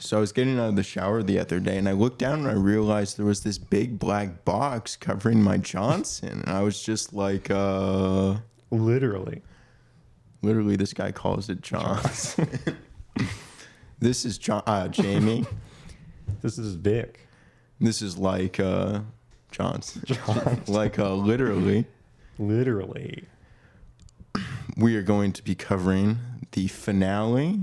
So I was getting out of the shower the other day, and I looked down and I realized there was this big black box covering my Johnson, and I was just like, uh, Literally. literally, this guy calls it Johnson. this is John, uh, Jamie. This is Vic. This is like uh, Johnson. Johnson. like uh, literally. Literally. we are going to be covering the finale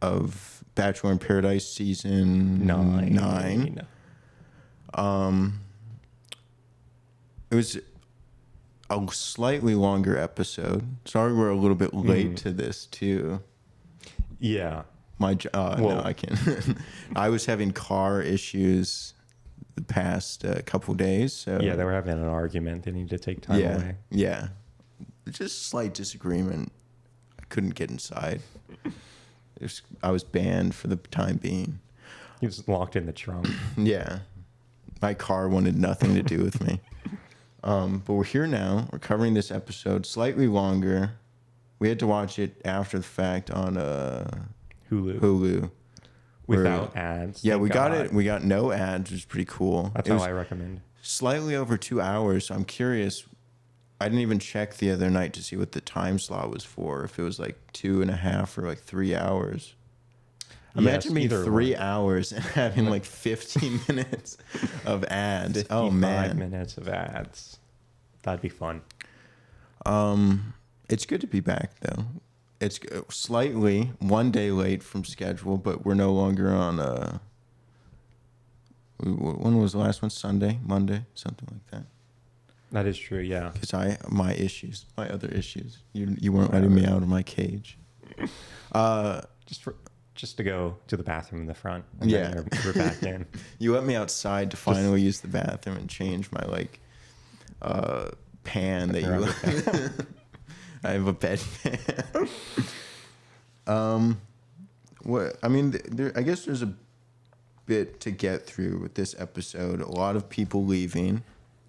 of Bachelor in Paradise season Nine. nine. Um, it was a slightly longer episode. Sorry, we're a little bit late to this too. Yeah. My uh, no, Well- I can't. I was having car issues the past uh, couple days. So Yeah, they were having an argument. They need to take time yeah, away. yeah. Just slight disagreement. I couldn't get inside. Was, I was banned for the time being. He was locked in the trunk. Yeah, my car wanted nothing to do with me. Um, but we're here now. We're covering this episode slightly longer. We had to watch it after the fact on uh, Hulu. Hulu. Without ads. Yeah, we got it. We got no ads, which is pretty cool. That's it how I recommend. slightly over two hours. So I'm curious. I didn't even check the other night to see what the time slot was for. If it was like two and a half or like three hours. Imagine Yes, being three one. hours and having like 15 minutes of ads. Oh 55 man, minutes of ads. That'd be fun. um, it's good to be back though. It's slightly one day late from schedule, but we're no longer on. Uh, w- w- when was the last one? Sunday, Monday, something like that. That is true. Yeah. because I my issues, my other issues. You you weren't letting me out of my cage. Uh, Just for just to go to the bathroom in the front. Yeah. We're, back in. you let me outside to finally use the bathroom and change my like uh pan that you. I have a bed pan. um, what I mean, there I guess there's a bit to get through with this episode. A lot of people leaving.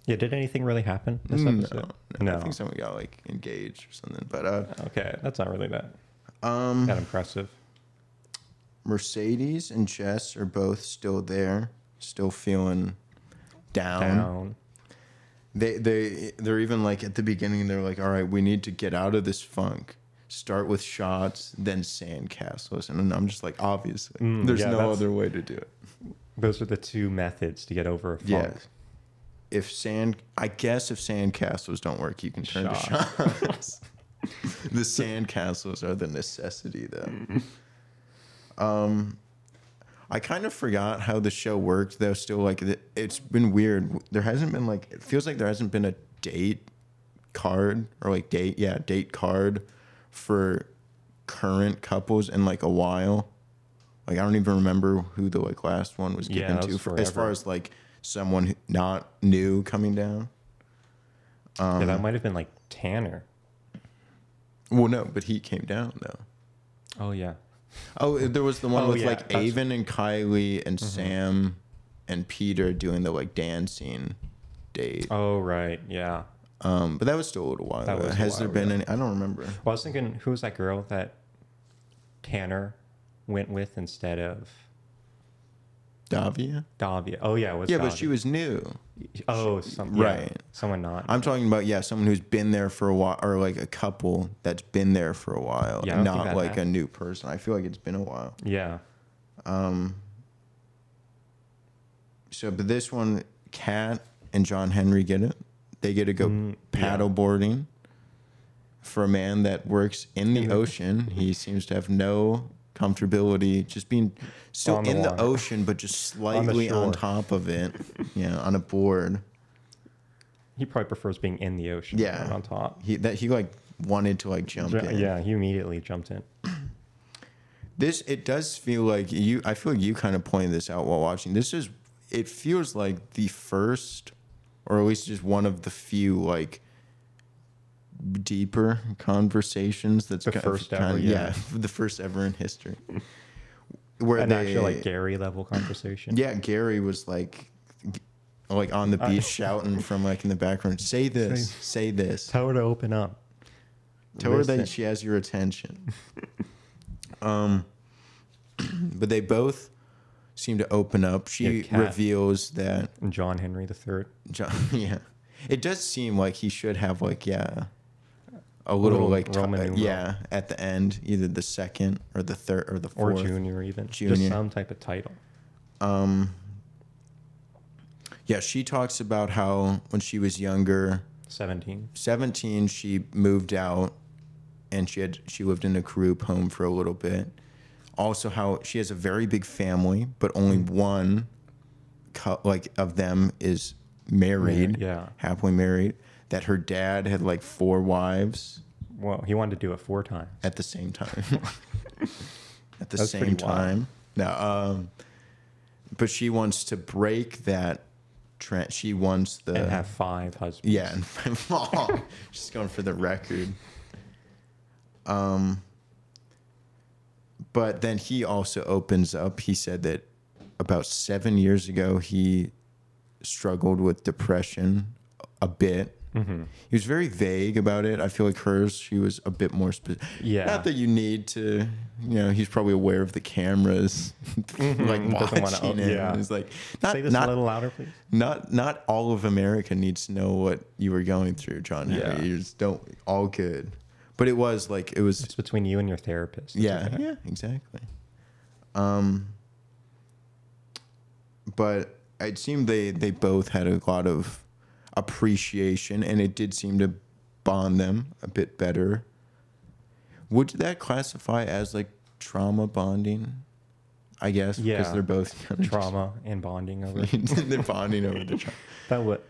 Yeah. Did anything really happen this Mm, episode? no, No. I think someone got like engaged or something. But uh, Okay, that's not really that um. that impressive. Mercedes and Jess are both still there, still feeling down. Down. They they they're even like at the beginning they're like, all right, we need to get out of this funk. Start with shots, then sandcastles, and I'm just like, obviously, Mm, there's yeah, no other way to do it. Those are the two methods to get over a funk. Yeah. If sand, I guess if sandcastles don't work, you can turn to Shot. shots. the sandcastles are the necessity, though. Um, I kind of forgot how the show worked, though. Still, like it's been weird. There hasn't been like it feels like there hasn't been a date card or like date, yeah, date card for current couples in like a while. Like I don't even remember who the like last one was Yeah, given to was for, as far as like someone not new coming down. yeah, Um, that might have been like Tanner. Well, no, but he came down though. Oh yeah. Oh, there was the one Oh, with yeah, like Mm-hmm. Aven and Kylie and Sam and Peter doing the like dancing date. Oh right. Yeah. Um, but that was still a little while. That ago. was a Has there been ago. any? I don't remember. Well, I was thinking, who was that girl that Tanner went with instead of Davia. Davia? Oh yeah, was Yeah, but she was new. Oh, some, yeah, right. Someone not. I'm talking about yeah, someone who's been there for a while, or like a couple that's been there for a while, Yeah, not like a new person. I feel like it's been a while. yeah. Um. So, but this one, Kat and John Henry get it. They get to go Mm, yeah. paddle boarding. For a man that works In the- ocean, he seems to have no comfortability just being still On the in the ocean, but just slightly on, shore. top of it. Yeah, on a board. He probably prefers being in the ocean. Yeah. on top. He that he like wanted to like jump Ju- in. Yeah, he immediately jumped in. This it does feel like you. I feel like you kind of pointed this out while watching. This is. It feels like the first, or at least just one of the few like deeper conversations that's The ki- first kind ever, of- yeah. the first ever in history. Where An they, actual like Gary level conversation. yeah, Gary was like, like on the beach shouting from like in the background, "Say this, say this." Tell her to open up. Tell her that she has your attention. um, but they both seem to open up. She Yeah, reveals that John Henry III. John, yeah, it does seem like he should have like yeah, a little, little like Roman numeral. yeah at the end, either the second or the third or the fourth Or junior even. Junior. Just some type of title. Um, yeah, she talks about how when she was younger, 17. 17, she moved out and she had she lived in a group home for a little bit. Also, how she has a very big family, but only one, like of them is married, Yeah. happily married. That her dad had like four wives Well, he wanted to do it four times. at the same time. at the same time. No, um, but she wants to break that trend. She wants the and have five husbands. yeah, and oh, just going for the record. Um, but then he also opens up. He said that about seven years ago he struggled with depression a bit. Hmm He was very vague about it. I feel like hers, she was a bit more specific. Yeah. Not that you need to, you know, he's probably aware of the cameras, like Mhm. Doesn't wanna watching op- it. yeah. It's like not Say this not a little louder, please. not not all of America needs to know what you were going through, John Henry. Yeah. You just don't all good. But it was like it was It's between you and your therapist. Yeah, yeah, exactly. Um but it seemed they they both had a lot of appreciation and it did seem to bond them a bit better. Would that classify as like trauma bonding? I guess because they're both Trauma and bonding over. they're bonding over the trauma. that would.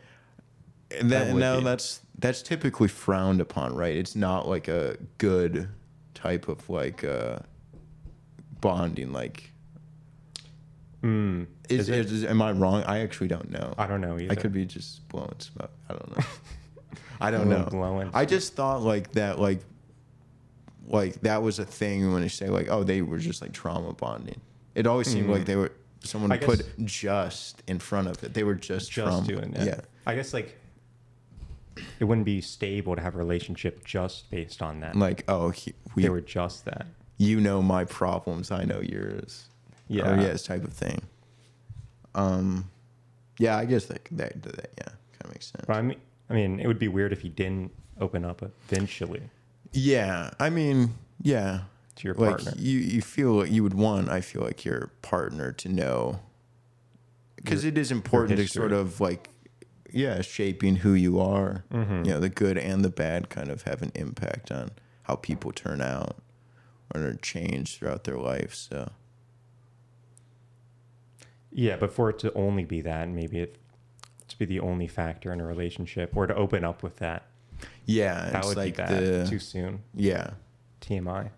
And That that, would no, be. that's that's typically frowned upon, right? It's not like a good type of like uh, bonding. Like, Mm, is, is is, am I wrong? I actually don't know. I don't know either. I could be just blowing smoke. I don't know. I don't know. blowing I just thought like that, like, like that was a thing when they say like, oh, they were just like trauma bonding. It always seemed like Mm. they were someone I put guess- just in front of it. They were just, just trauma. doing it. Yeah. I guess like it wouldn't be stable to have a relationship just based on that. Like, oh, he, we they were just that. you know my problems, I know yours. Yeah. Or yes, type of thing. Um, yeah, I guess that that, that yeah, kind of makes sense. But I mean, I mean, it would be weird if he didn't open up eventually Yeah, I mean, yeah, to your like partner. you you feel like you would want I feel like your partner to know because it is important to sort of like yeah shaping who you are. Mhm. You know, the good and the bad kind of have an impact on how people turn out or change throughout their life. So. Yeah, but for it to only be that, maybe it to be the only factor in a relationship, or to open up with that, Yeah, that it's would like be bad the too soon. yeah. TMI.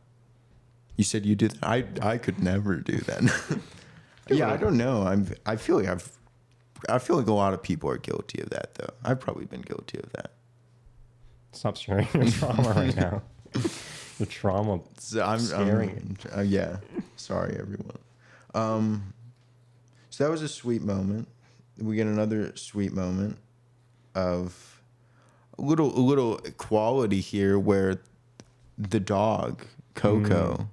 You said you did that. I I could never do that. yeah, I don't know. I'm. I feel like I've. I feel like a lot of people are guilty of that, though. I've probably been guilty of that. Stop sharing your trauma right now. The trauma. So I'm. I'm uh, yeah. Sorry, everyone. Um. So that was a sweet moment. We get another sweet moment of a little a little equality here, where the dog Coco, mm-hmm.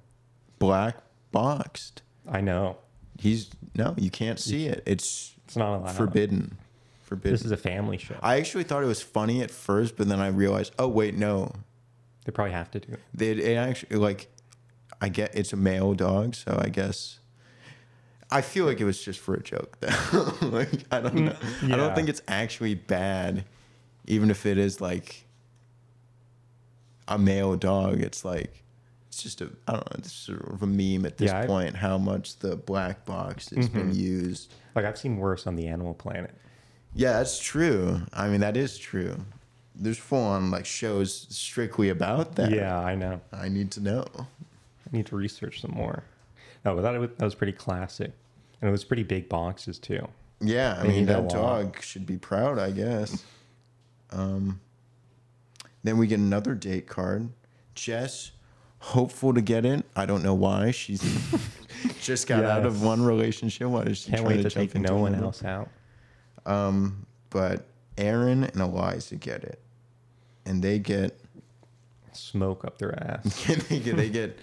black boxed. I know. He's no, you can't see it. It's It's not allowed. forbidden. Forbidden. This is a family show. I actually thought it was funny at first, but then I realized, oh wait, no. they probably have to do it. They it actually like I get it's a male dog, so I guess I feel like it was just for a joke though. like I don't know. I don't think it's actually bad, even if it is like a male dog. It's like it's just a I don't know. It's sort of a meme at this Yeah, point. How much the black box has been Mhm. used. Like I've seen worse on the Animal Planet. Yeah, that's true. I mean, that is true. There's full on like shows strictly about that. Yeah, I know. I need to know. I need to research some more. No, but that was, that was pretty classic, and it was pretty big boxes too. Yeah, I They mean that dog should be proud, I guess. Um, then we get another date card. Jess, hopeful to get it. I don't know why. She's just got out of one relationship. Why is she Can't trying wait to jump take no one another? else out. Um, but Aaron and Eliza get it, and they get Smoke up their ass. they get they get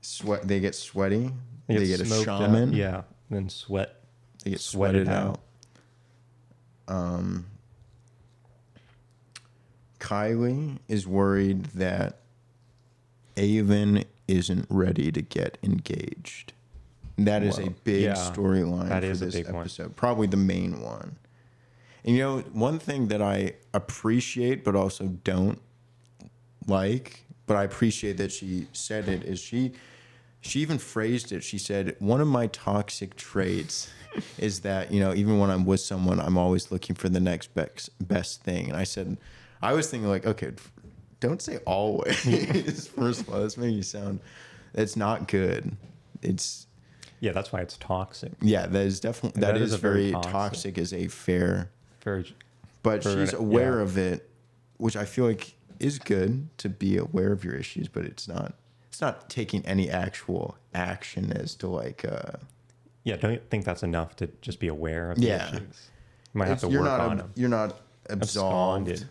sweat. They get sweady. They, They get a shaman. out. shaman. Yeah, then sweat. They get Sweated out. out. Um, Kylie is worried that Aven isn't ready to get engaged. That is a big yeah, storyline for is a this big one. episode. Probably the main one. And you know, one thing that I appreciate but also don't like, but I appreciate that she said it is she she even phrased it. She said, "One of my toxic traits is that you know, even when I'm with someone, I'm always looking for the next best best thing." And I said, I was thinking like, okay, don't say always. First of all, that's making you sound. That's not good. It's Yeah, that's why it's toxic. yeah, that is definitely That that is is, very toxic. toxic. Is a fair, Very, but For she's aware yeah. of it, which I feel like is good to be aware of your issues, but it's not. It's not taking any actual action as to like. uh yeah, don't you think that's enough to just be aware of the Yeah. issues? You might have to work not on ab- them. You're not absolved. Absconded.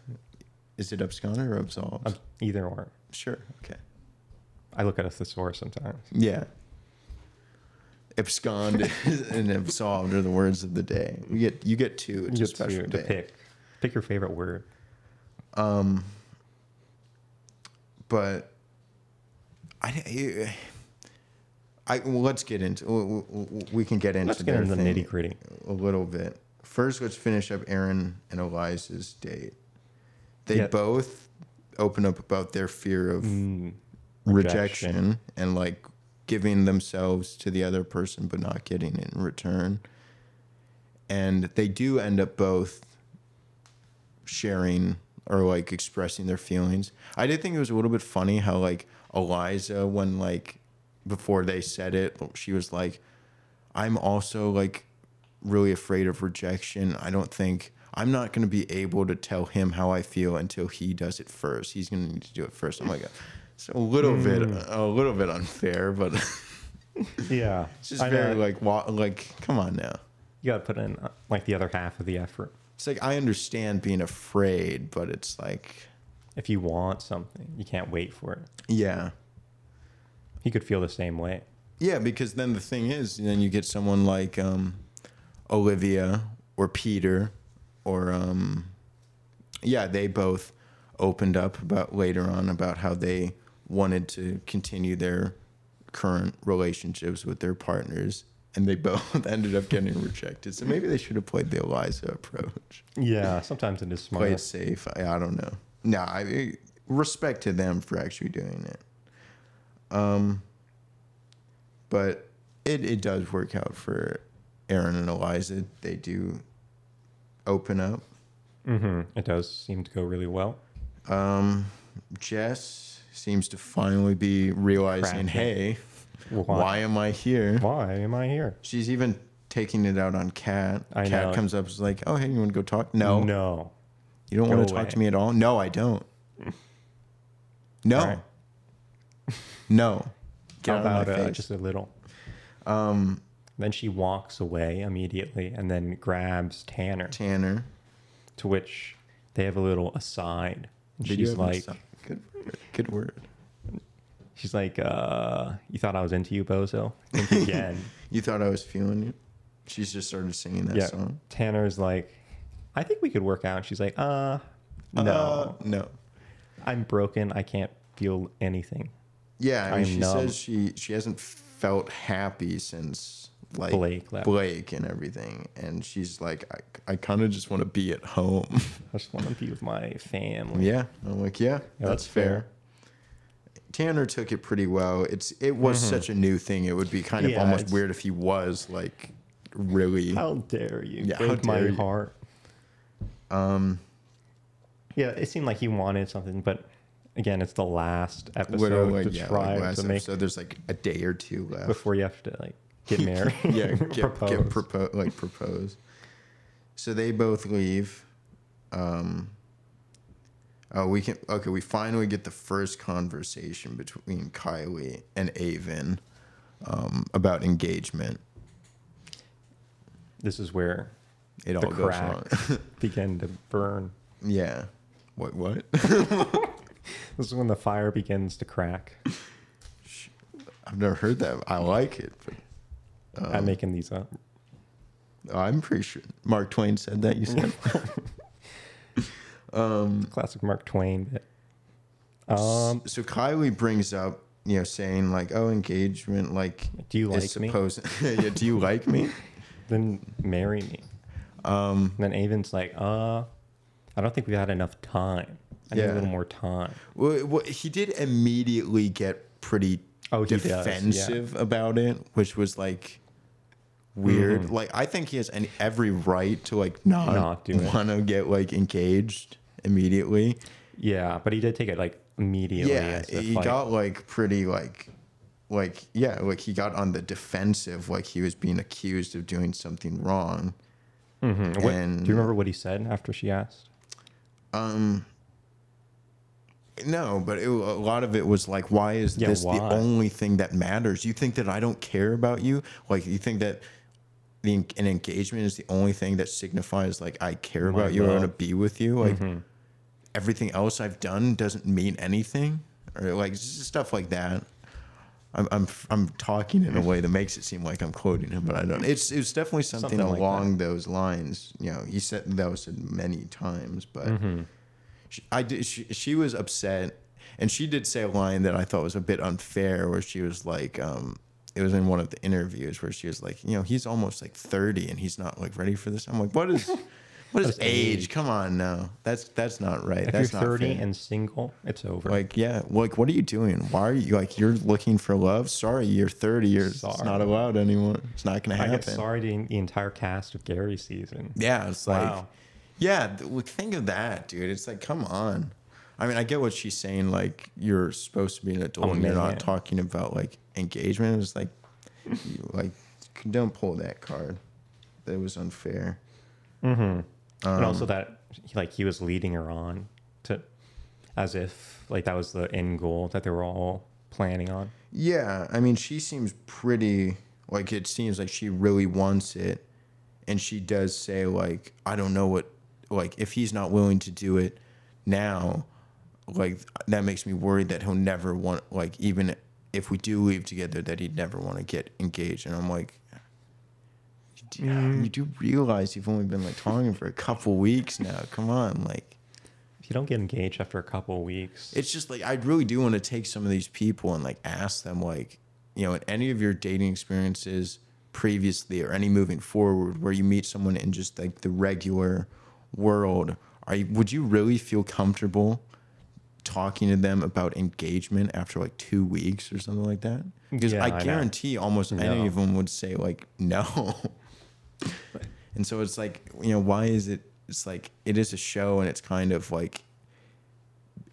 Is it absconded or absolved? Um, Either or. sure. Okay. I look at a thesaurus sometimes. Yeah. Absconded and absolved are the words of the day. You get you get two. It's You a special to, day. to pick. Pick your favorite word. Um, but I, I well, let's get into. we- can get into. Let's get into the nitty gritty. a little bit. First, let's finish up Aaron and Eliza's date. They Yeah. both open up about their fear of Mm, rejection. and like giving themselves to the other person but not getting it in return. And they do end up both sharing or like expressing their feelings. I did think it was a little bit funny how like Eliza when like before they said it, she was like I'm also like really afraid of rejection. I don't think I'm not going to be able to tell him how I feel until he does it first. He's going to need to do it first. I'm like, it's a little bit, a little bit unfair, but Yeah. it's just I very know. like, like, come on now. You got to put in uh, like the other half of the effort. It's like I understand being afraid, but it's like, If you want something, you can't wait for it. yeah, He could feel the same way. yeah. Because then the thing is, then you get someone like um, Olivia or Peter, or um, yeah, they both opened up about later on about how they wanted to continue their current relationships with their partners and they both ended up getting rejected. So maybe they should have played the eliza approach. Yeah. Sometimes it is play smart. it safe. I, I don't know. No i respect to them for actually doing it. Um but it, it does work out for aaron and eliza. They do open up. Hmm It does seem to go really well. Um, Jess seems to finally be realizing, hey, Why? why am I here? Why am I here? She's even taking it out on. I Kat know. comes up, is like, oh, hey, you want to go talk? No, No. you don't Go want to talk to me at all. No, I don't. No, All right. no. Get How out of my about uh, face. just a little? um, Then she walks away immediately and then grabs Tanner, Tanner. to which they have a little aside. And Did you she's have like, so- good, word, good word. She's like, uh, you thought I was into you, bozo? Think again. You thought I was feeling you? She's just started singing that yeah. song. Tanner's like, I think we could work out. She's like, uh, no, Uh, no. I'm broken. I can't feel anything. Yeah, I mean, she numb. says she she hasn't felt happy since like Blake left. Blake and everything, and she's like, I, I kind of just want to be at home. I just want to be with my family. yeah, I'm like, yeah, that's, that's fair. fair. Tanner took it pretty well. It's it was such a new thing. It would be kind of Mm-hmm. Yeah, almost weird if he was like really. How dare you Yeah, break my you. heart? Um, Yeah, it seemed like he wanted something, but again, it's the last episode like to yeah, try like to make episode. There's like a day or two left before you have to like get married. yeah, get, propose. get propo- like propose. So they both leave. Um, oh, we can okay. We finally get the first conversation between Kylie and Aven um, about engagement. this is where It the all goes wrong. cracks begin to burn. yeah. What? What? This is when the fire begins to crack. I've never heard that. I like it. But I'm making these up. I'm pretty sure Mark Twain said that. You said. Classic Mark Twain bit. Um, so Kylie brings up, you know, saying like, "Oh, engagement, like, Do you like me? supposed- yeah, do you like me? then marry me. Um, then Aven's like, uh, I don't think we've had enough time. I need Yeah. a little more time. well, well, he did immediately get pretty Oh, he does, yeah. defensive about it, which was like weird. Mm-hmm. Like, I think he has any, every right to like not, Not want to get like engaged immediately. Yeah, but he did take it like immediately. yeah, he like, got like pretty like like yeah, like he got on the defensive, like he was being accused of doing something wrong. Mhm. What- and- do you remember what he said after she asked? Um, no, but it, a lot of it was like, why is Yeah, this the only thing that matters? You think that I don't care about you? Like you think that the an engagement is the only thing that signifies like I care My about you, I want to be with you. Like Mm-hmm. Everything else I've done doesn't mean anything, or like stuff like that. I'm, I'm I'm talking in a way that makes it seem like I'm quoting him, but I don't. It's it's definitely something, Something like along those lines. You know, he said that was said many times, but Mm-hmm. she, I did. She, she was upset, and she did say a line that I thought was a bit unfair, where she was like, um, it was in one of the interviews where she was like, you know, he's almost like thirty, and he's not like ready for this. I'm like, what is, what is age? age? Come on, no, that's that's not right. If that's you're not 30 fair. and single, it's over. Like, yeah, like, what are you doing? Why are you like, you're looking for love? Sorry, you're 30. You're it's not allowed anymore. It's not going to I happen. get sorry to the entire cast of Gary season. Yeah, it's like, Wow. yeah, think of that, dude. It's like, come on. I mean, I get what she's saying. Like, you're supposed to be an adult, and you're not talking about like engagement. It's like, you, like, don't pull that card. That was unfair. Mm-hmm. Um, and also that like he was leading her on to, as if like that was the end goal that they were all planning on. Yeah, I mean, she seems pretty like it seems like she really wants it, and she does say like, I don't know what like if he's not willing to do it now, like that makes me worried that he'll never want like even if we do leave together that he'd never want to get engaged, and I'm like. You do, you do realize you've only been like talking for a couple weeks now. Come on, like If you don't get engaged after a couple weeks, it's just like I really do want to take some of these people and like ask them like, you know, in any of your dating experiences previously or any moving forward where you meet someone in just like the regular world, are you, would you really feel comfortable talking to them about engagement after like two weeks or something like that? Because Yeah, I I guarantee almost any of them would say like no. and so it's like, you know, why is it? It's like it is a show, and it's kind of like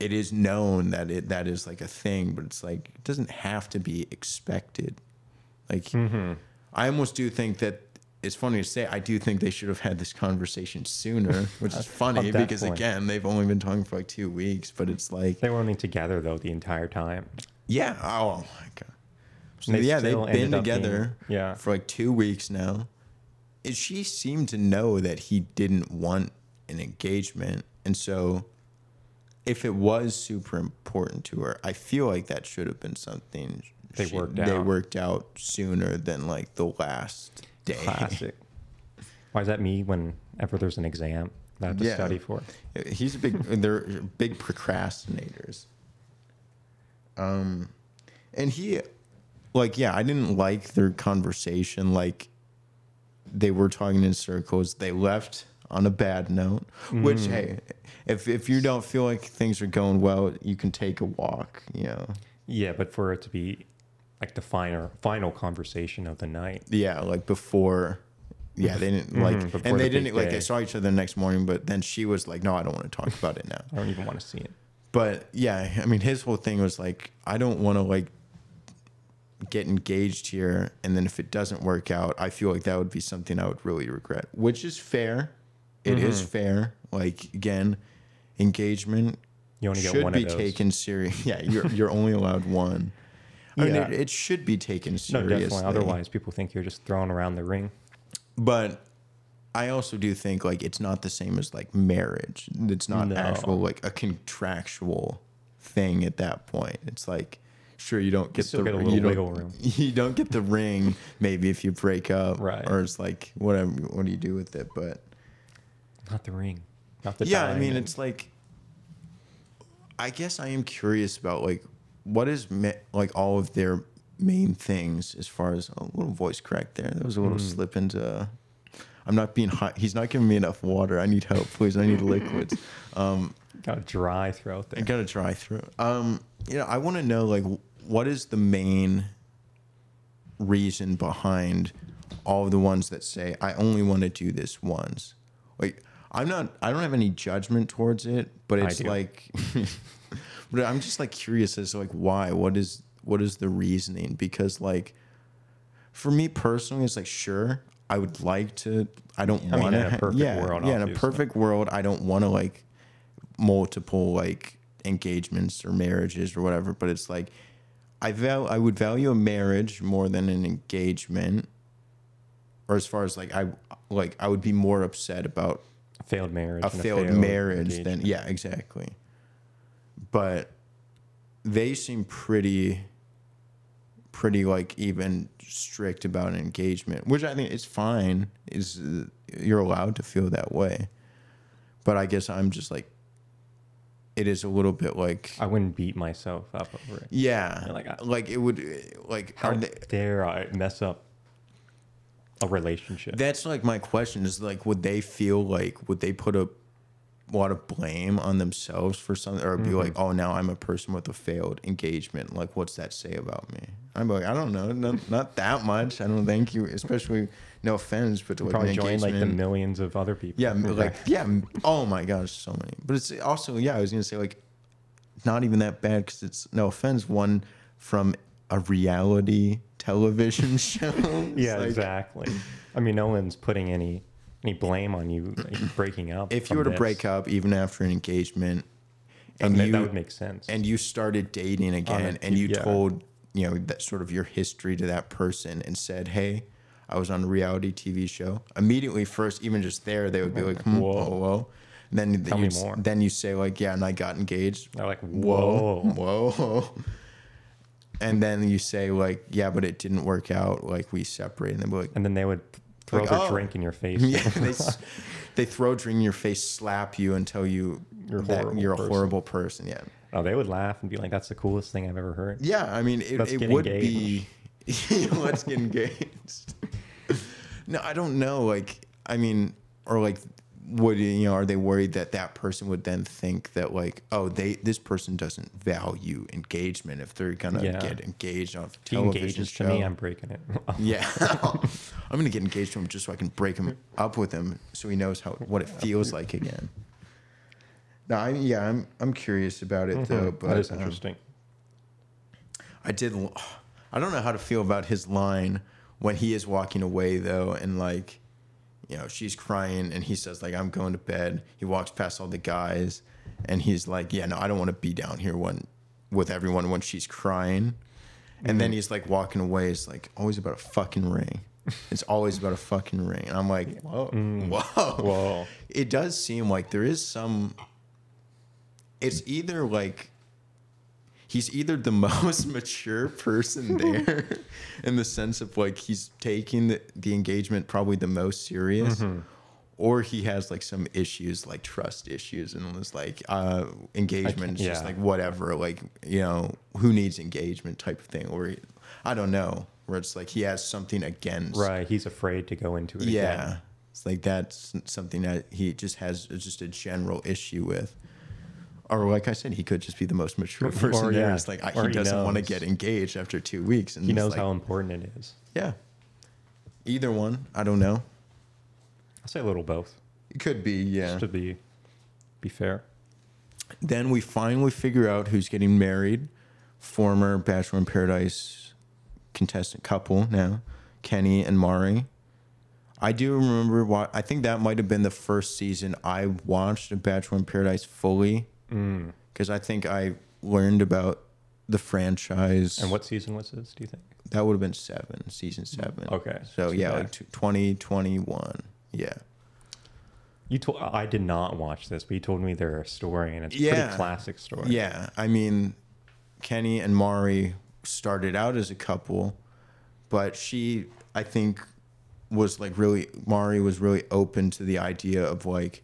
it is known that it that is like a thing, but it's like it doesn't have to be expected. Like Mm-hmm. I almost do think that it's funny to say I do think they should have had this conversation sooner, which is funny because definitely. again they've only been talking for like two weeks, but it's like they were only together though the entire time. yeah, oh my god. So yeah, they've been up being- together yeah. for like two weeks now. She seemed to know that he didn't want an engagement. And so if it was super important to her, I feel like that should have been something They she- worked They out. worked out sooner than like the last day. Classic. Why is that me whenever there's an exam that I have to Yeah. study for? He's a big. they're big procrastinators. Um, and he, like, yeah, I didn't like their conversation. Like, they were talking in circles. They left on a bad note. Which, Mm. hey, if if you don't feel like things are going well, you can take a walk. You know. Yeah, but for it to be like the final final conversation of the night. Yeah, like before. Yeah, they didn't like, Mhm, before and they the didn't like. They saw each other the next morning, but then she was like, "No, I don't want to talk about it now." I don't even want to see it. But yeah, I mean, his whole thing was like, I don't want to like get engaged here, and then if it doesn't work out, I feel like that would be something I would really regret, which is fair. It is Mm-hmm. fair. Like again, engagement You only get should one be of those. taken serious. Yeah, you're you're only allowed one. I mean, it, it should be taken No, seriously. definitely. Otherwise, people think you're just throwing around the ring. But I also do think like it's not the same as like marriage. It's not No. actual like a contractual thing at that point. It's like Sure, you don't get the get a little you don't- wiggle room. You don't get the ring maybe if you break up, Right. Or it's like whatever. What do you do with it? But Not the ring. Not the yeah, I mean, it's like. I guess I am curious about like what is ma- like all of their main things as far as a little voice crack there. There was a little Hmm. slip into. I'm not being hot. He's not giving me enough water. I need help, please. I need liquids. Um, got a dry throat I there. gotta dry through. Um, you know, I want to know like what is the main reason behind all of the ones that say I only want to do this once. Like I'm not. I don't have any judgment towards it, but it's like, but I'm just like curious as to like why. What is what is the reasoning? Because like, for me personally, it's like sure I would like to. I don't I want in a to. perfect yeah, world, yeah. In a perfect world, I don't want to like multiple like engagements or marriages or whatever. But it's like I val I would value a marriage more than an engagement. Or as far as like I like I would be more upset about A failed marriage. a and failed, marriage than yeah exactly. But they seem pretty pretty like even strict about an engagement, which I think is fine. Is uh, you're allowed to feel that way. But I guess I'm just like it is a little bit like I wouldn't beat myself up over it. yeah, You're like, I- like it would like How they, dare I mess up a relationship? That's like my question is like, would they feel like, would they put a lot of blame on themselves for something or be like, mm-hmm. oh, now I'm a person with a failed engagement. Like, what's that say about me? I'm like, I don't know. Not, not that much. I don't think you, especially, no offense, but like Probably join like the millions of other people. yeah, like yeah. Oh my gosh, so many. But it's also yeah. I was gonna say like, not even that bad because it's no offense. One from a reality television show. Yeah, like, exactly. I mean, no one's putting any any blame on you breaking up. If you were to this. break up even after an engagement, and ma- you that would make sense. and you started dating again, a- and you yeah. told you know that sort of your history to that person, and said, "Hey, I was on a reality TV show." Immediately, first, even just there, they would be like, hmm, Whoa. "Whoa, whoa." And then Tell you, me more. Then you say like, "Yeah," and I got engaged. They're like, Whoa, whoa. whoa. And then you say like, "Yeah, but it didn't work out. Like we separated." And they'd like, And then they would throw Like, their oh. drink in your face. yeah, they, they throw a drink in your face, slap you, and tell you You're horrible you're a person. horrible person. Yeah, oh, they would laugh and be like, "That's the coolest thing I've ever heard." yeah. I mean, it, it would engaged. be. let's get engaged. no, I don't know. Like, I mean, or like, would you know? Are they worried that that person would then think that like, oh, they this person doesn't value engagement if they're gonna Yeah. get engaged on a television show? to me, I'm breaking it. Yeah, I'm gonna get engaged to him just so I can break him up with him, so he knows how what it feels like again. No, I yeah, I'm I'm curious about it though, but Mm-hmm. that is um, interesting. I did. l- I don't know how to feel about his line when he is walking away though, and like, you know, she's crying, and he says like, "I'm going to bed." He walks past all the guys, and he's like, "Yeah, no, I don't want to be down here when with everyone when she's crying." And then mm-hmm. he's like walking away. It's like always about a fucking ring. It's always about a fucking ring. And I'm like, whoa, mm. whoa, Whoa. It does seem like there is some. It's either like he's either the most mature person there in the sense of like he's taking the, the engagement probably the most serious Mm-hmm. or he has like some issues like trust issues and it's like uh engagement is just like whatever like you know who needs engagement type of thing or i don't know where it's like he has something against Right. He's afraid to go into it. yeah Again. it's like that's something that he just has just a general issue with or like I said, he could just be the most mature person or, there. yeah. It's like Or he doesn't want to get engaged after two weeks, and He knows like, how important it is. Yeah, either one. I don't know. I'll say a little both. It could be. Yeah. Just to be be fair. Then we finally figure out who's getting married. Former Bachelor in Paradise contestant couple now, Kenny and Mari. I do remember what I think that might have been the first season I watched of Bachelor in Paradise fully. Mm. because I think I learned about the franchise. And what season was this? Do you think? that would have been seven, season seven. Mm, okay, So so yeah, like t- 2021. Yeah. You told I did not watch this, but you told me they're a story, and it's a Yeah. pretty classic story. Yeah, I mean, Kenny and Mari started out as a couple, but she, I think, was like really Mari was really open to the idea of like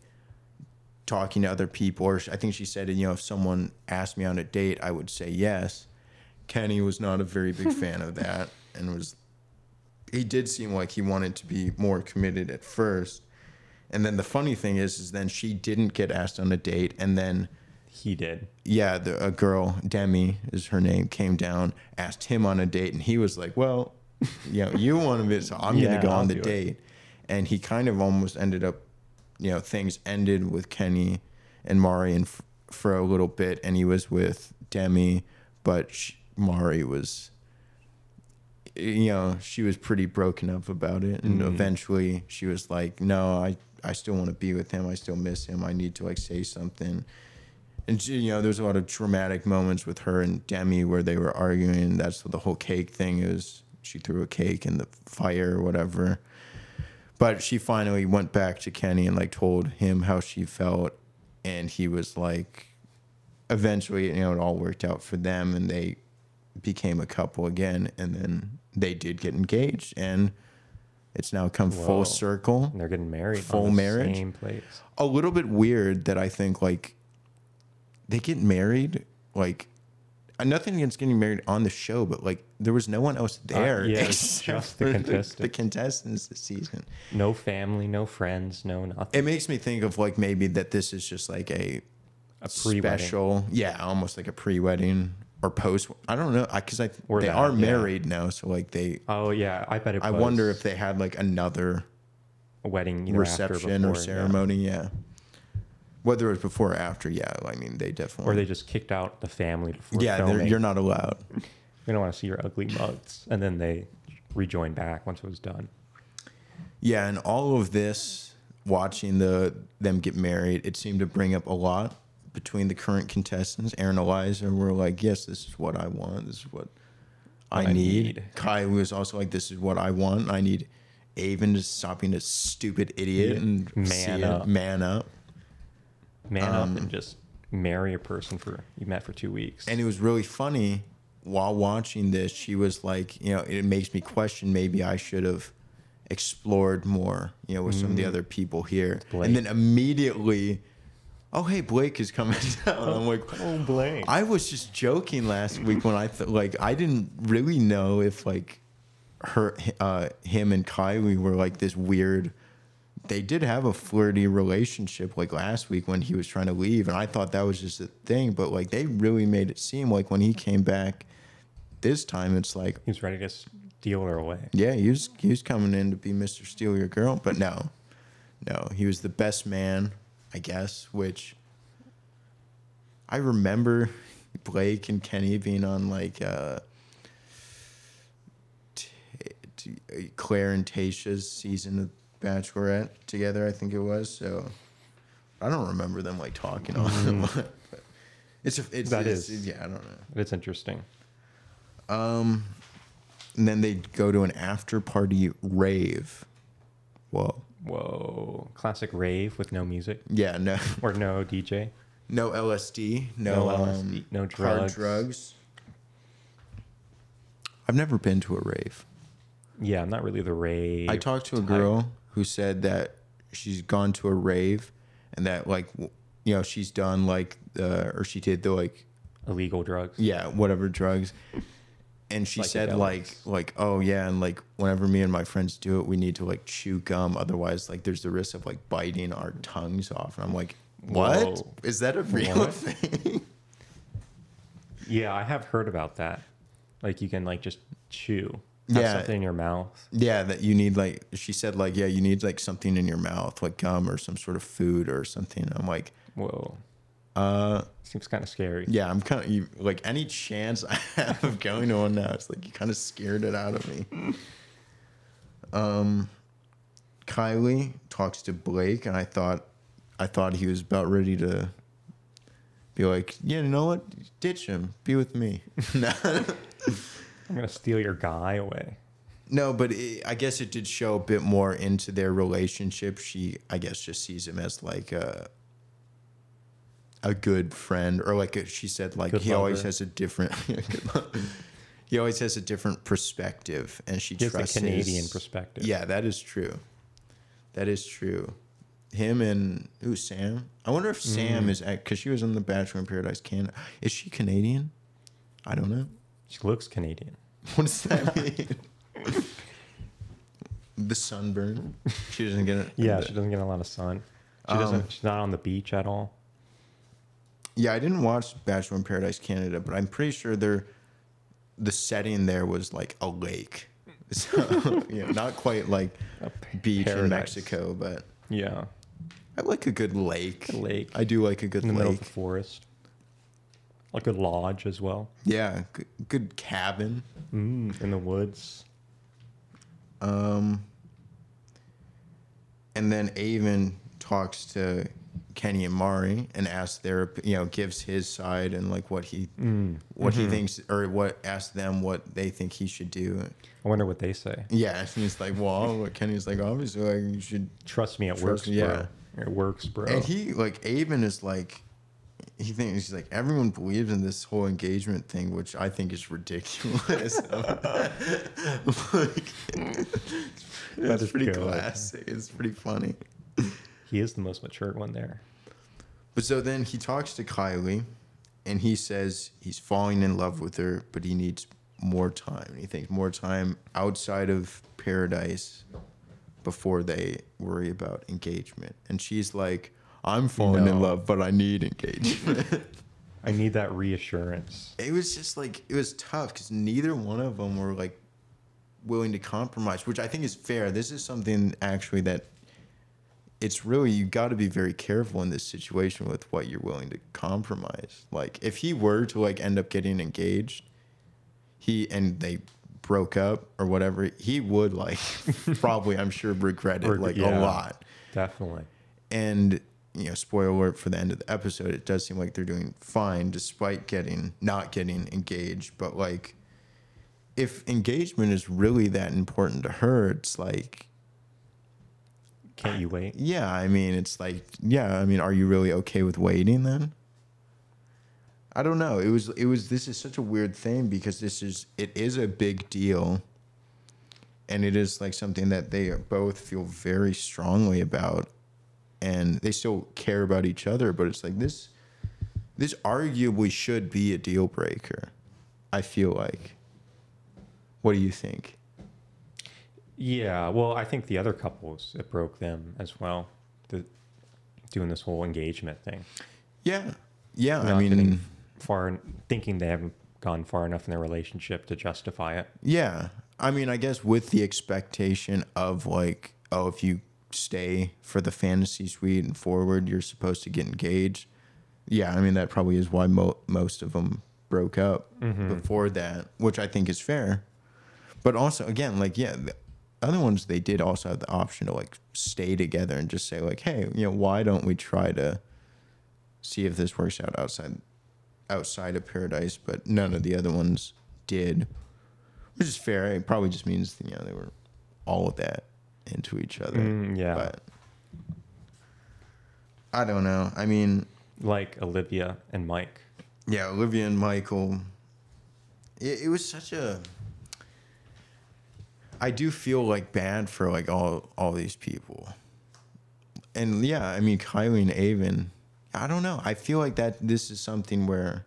talking to other people. Or I think she said, you know, if someone asked me on a date, I would say yes. Kenny was not a very big fan of that, and was he did seem like he wanted to be more committed at first. And then the funny thing is, is then she didn't get asked on a date, and then He did. yeah, the, a girl, Demi is her name, came down, asked him on a date, and he was like, "Well, you know, you want to be, so I'm Yeah, gonna go I'll on the do it." date." And he kind of almost ended up, you know, things ended with Kenny and Mari and f- for a little bit, and he was with Demi, but sh Mari was, you know, she was pretty broken up about it, and Mhm. eventually she was like, "No, I." I still want to be with him. I still miss him. I need to like say something and she- you know there's a lot of dramatic moments with her and demi where they were arguing that's the whole cake thing is she threw a cake in the fire or whatever but she finally went back to kenny and like told him how she felt and he was like eventually you know it all worked out for them and they became a couple again and then they did get engaged and it's now come Whoa. full circle And they're getting married. Full on the marriage? Same place. a little bit weird that I think like they get married like Uh, nothing against getting married on the show, but like there was no one else uh, there yeah, just the contestants. the contestants this season. No family, no friends, no nothing. It makes me think of like maybe that this is just like a, A pre-wedding. special, yeah, almost like a pre-wedding or post. I don't know because I Or they that, are yeah. married now, so like they. Oh yeah, I bet it. I was wonder if they had like another a wedding reception or before, yeah. ceremony, yeah. Whether it was before or after, yeah. I mean, they definitely. or they just kicked out the family before. yeah, you're not allowed. they don't want to see your ugly mugs, and then they rejoined back once it was done. Yeah, and all of this, watching the them get married, it seemed to bring up a lot between the current contestants. Aaron and Eliza were like, "Yes, this is what I want. This is what I, I need. need. Kai was also like, "This is what I want. I need Aven to stop being a stupid idiot and Man up. man up." Man Um, up and just marry a person for you met for two weeks. And it was really funny while watching this. She was like, you know, it makes me question maybe I should have explored more, you know, with some of the Mm. other people here. And then immediately, oh, hey, Blake is coming down. I'm like, oh, Blake. I was just joking last week when I th- like I didn't really know if like her, uh, him and Kylie were like this weird. They did have a flirty relationship like last week when he was trying to leave, and I thought that was just a thing. But like they really made it seem like when he came back this time, it's like He was ready to steal her away. yeah, he was he was coming in to be Mr. Steal Your Girl, but no, no, he was the best man, I guess. Which I remember Blake and Kenny being on like uh, Clare and Tayshia's season of Bachelorette together. I think it was. So I don't remember them like talking on. but it's a, it's That it's- is- yeah. I don't know. It's interesting. Um, and then they go to an after party rave. Whoa. Whoa. Classic rave with no music Yeah, no, or no DJ. no LSD, no, No um, LSD, no hard drugs. drugs. I've never been to a rave. Yeah, I'm not really the rave. I talked to a girl who said that she's gone to a rave, and that like you know she's done like uh, or she did the like illegal drugs. yeah whatever drugs and she said like like oh yeah and like whenever me and my friends do it we need to like chew gum otherwise like there's the risk of like biting our tongues off and i'm like what is Whoa. that a real What? thing Yeah, I have heard about that. Like you can like just chew. Have Yeah. something in your mouth. yeah that you need like she said like yeah you need like something in your mouth like gum or some sort of food or something i'm like Whoa. uh Seems kind of scary. yeah i'm kind of like any chance i have of going to one now it's like you kind of scared it out of me um kylie talks to blake and i thought i thought he was about ready to be like yeah you know what ditch him be with me I'm gonna steal your guy away. no but it, i guess it did show a bit more into their relationship she i guess just sees him as like a a good friend or like a, she said like Good he always has a different he always has a different perspective, and she He has the trusts Canadian his- perspective. Yeah, that is true. That is true. Him and ooh Sam. I wonder if Mm. Sam is at because she was in the Bachelor in Paradise Canada. Is she Canadian? I don't know. She looks Canadian. What does that mean? the sunburn. She doesn't get it. Yeah, she doesn't get a lot of sun. She Um, doesn't. She's not on the beach at all. Yeah, I didn't watch Bachelor in Paradise Canada, but I'm pretty sure they're the setting there was like a lake. So, know, not quite like A beach in. Mexico, but Yeah, I like a good lake. a lake I do like a good in the middle of lake. the forest. Like a lodge as well. Yeah, good, good cabin. Mm, in the woods. Um, and then Aven talks to Kenny and Mari and asks their, you know, gives his side and like what he, Mm. what Mm-hmm. he thinks, or what asks them what they think he should do. I wonder what they say. Yeah, and he's like, well, Kenny's like, obviously, like you should. Trust me, it Trust- works, bro. yeah. It works, bro. And he like Aven is like, he thinks he's like everyone believes in this whole engagement thing, which I think is ridiculous. like, it's pretty good. classic. It's pretty funny. he is the most mature one there. But so then he talks to Kylie, and he says he's falling in love with her, but he needs more time. He thinks more time outside of paradise before they worry about engagement. And she's like, "I'm falling in love, but I need engagement." I need that reassurance. it was just like it was tough because neither one of them were like willing to compromise, which I think is fair. This is something actually that it's really you got to be very careful in this situation with what you're willing to compromise. Like if he were to like end up getting engaged, he and they broke up or whatever, he would like probably I'm sure regret it Or- like yeah. a lot. Definitely. And you know, spoiler alert for the end of the episode, it does seem like they're doing fine despite getting not getting engaged. But like, if engagement is really that important to her, it's like, Can't you wait? yeah, I mean, it's like, yeah, I mean, are you really okay with waiting then? I don't know. It was, it was. This is such a weird thing because this is, it is a big deal, and it is like something that they both feel very strongly about, and they still care about each other. But it's like this, this arguably should be a deal breaker. I feel like. What do you think? Yeah. Well, I think the other couples it broke them as well. The doing this whole engagement thing. Yeah, yeah. I mean, far, thinking they haven't gone far enough in their relationship to justify it. Yeah. I mean, I guess with the expectation of like, oh, if you stay for the fantasy suite and forward, you're supposed to get engaged. Yeah, I mean that probably is why mo- most of them broke up mm-hmm. before that, which I think is fair. But also, again, like yeah, the other ones they did also have the option to like stay together and just say like, hey, you know, why don't we try to see if this works out outside outside of paradise? But none of the other ones did which is fair. It probably just means you know they were all of that into each other. Mm, yeah. But I don't know. I mean, Like Olivia and Mike. yeah, Olivia and Michael. It, it was such a. I do feel like bad for like all all these people, and yeah, I mean Kylie and Aven. I don't know. I feel like that this is something where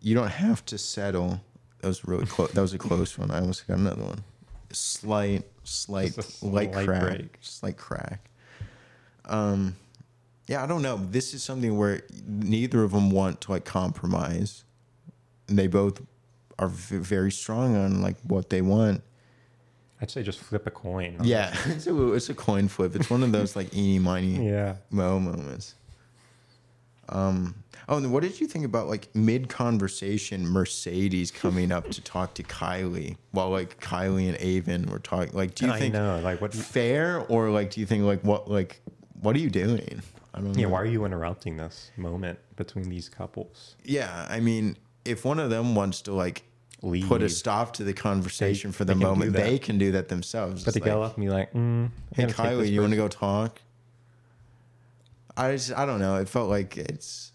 you don't have to settle. That was really close. that was a close one. I almost got another one. Slight, slight, a light crack, break. slight crack. Um, yeah, I don't know. This is something where neither of them want to like compromise, and they both are v- very strong on like what they want. I'd say just flip a coin. Yeah, it's a it's a coin flip. It's one of those like eeny miny Yeah. mo moments. Um. Oh, and what did you think about like mid conversation Mercedes coming up to talk to Kylie while like Kylie and Aven were talking? Like, do you I think know. Like what? fair or like do you think like what like what are you doing? I don't Yeah. know. Why are you interrupting this moment between these couples? Yeah, I mean, if one of them wants to like Leave. put a stop to the conversation for the they moment, they can do that themselves. But It's to go up and be like, mm, hey Kylie, you want to go talk? I just I don't know. It felt like it's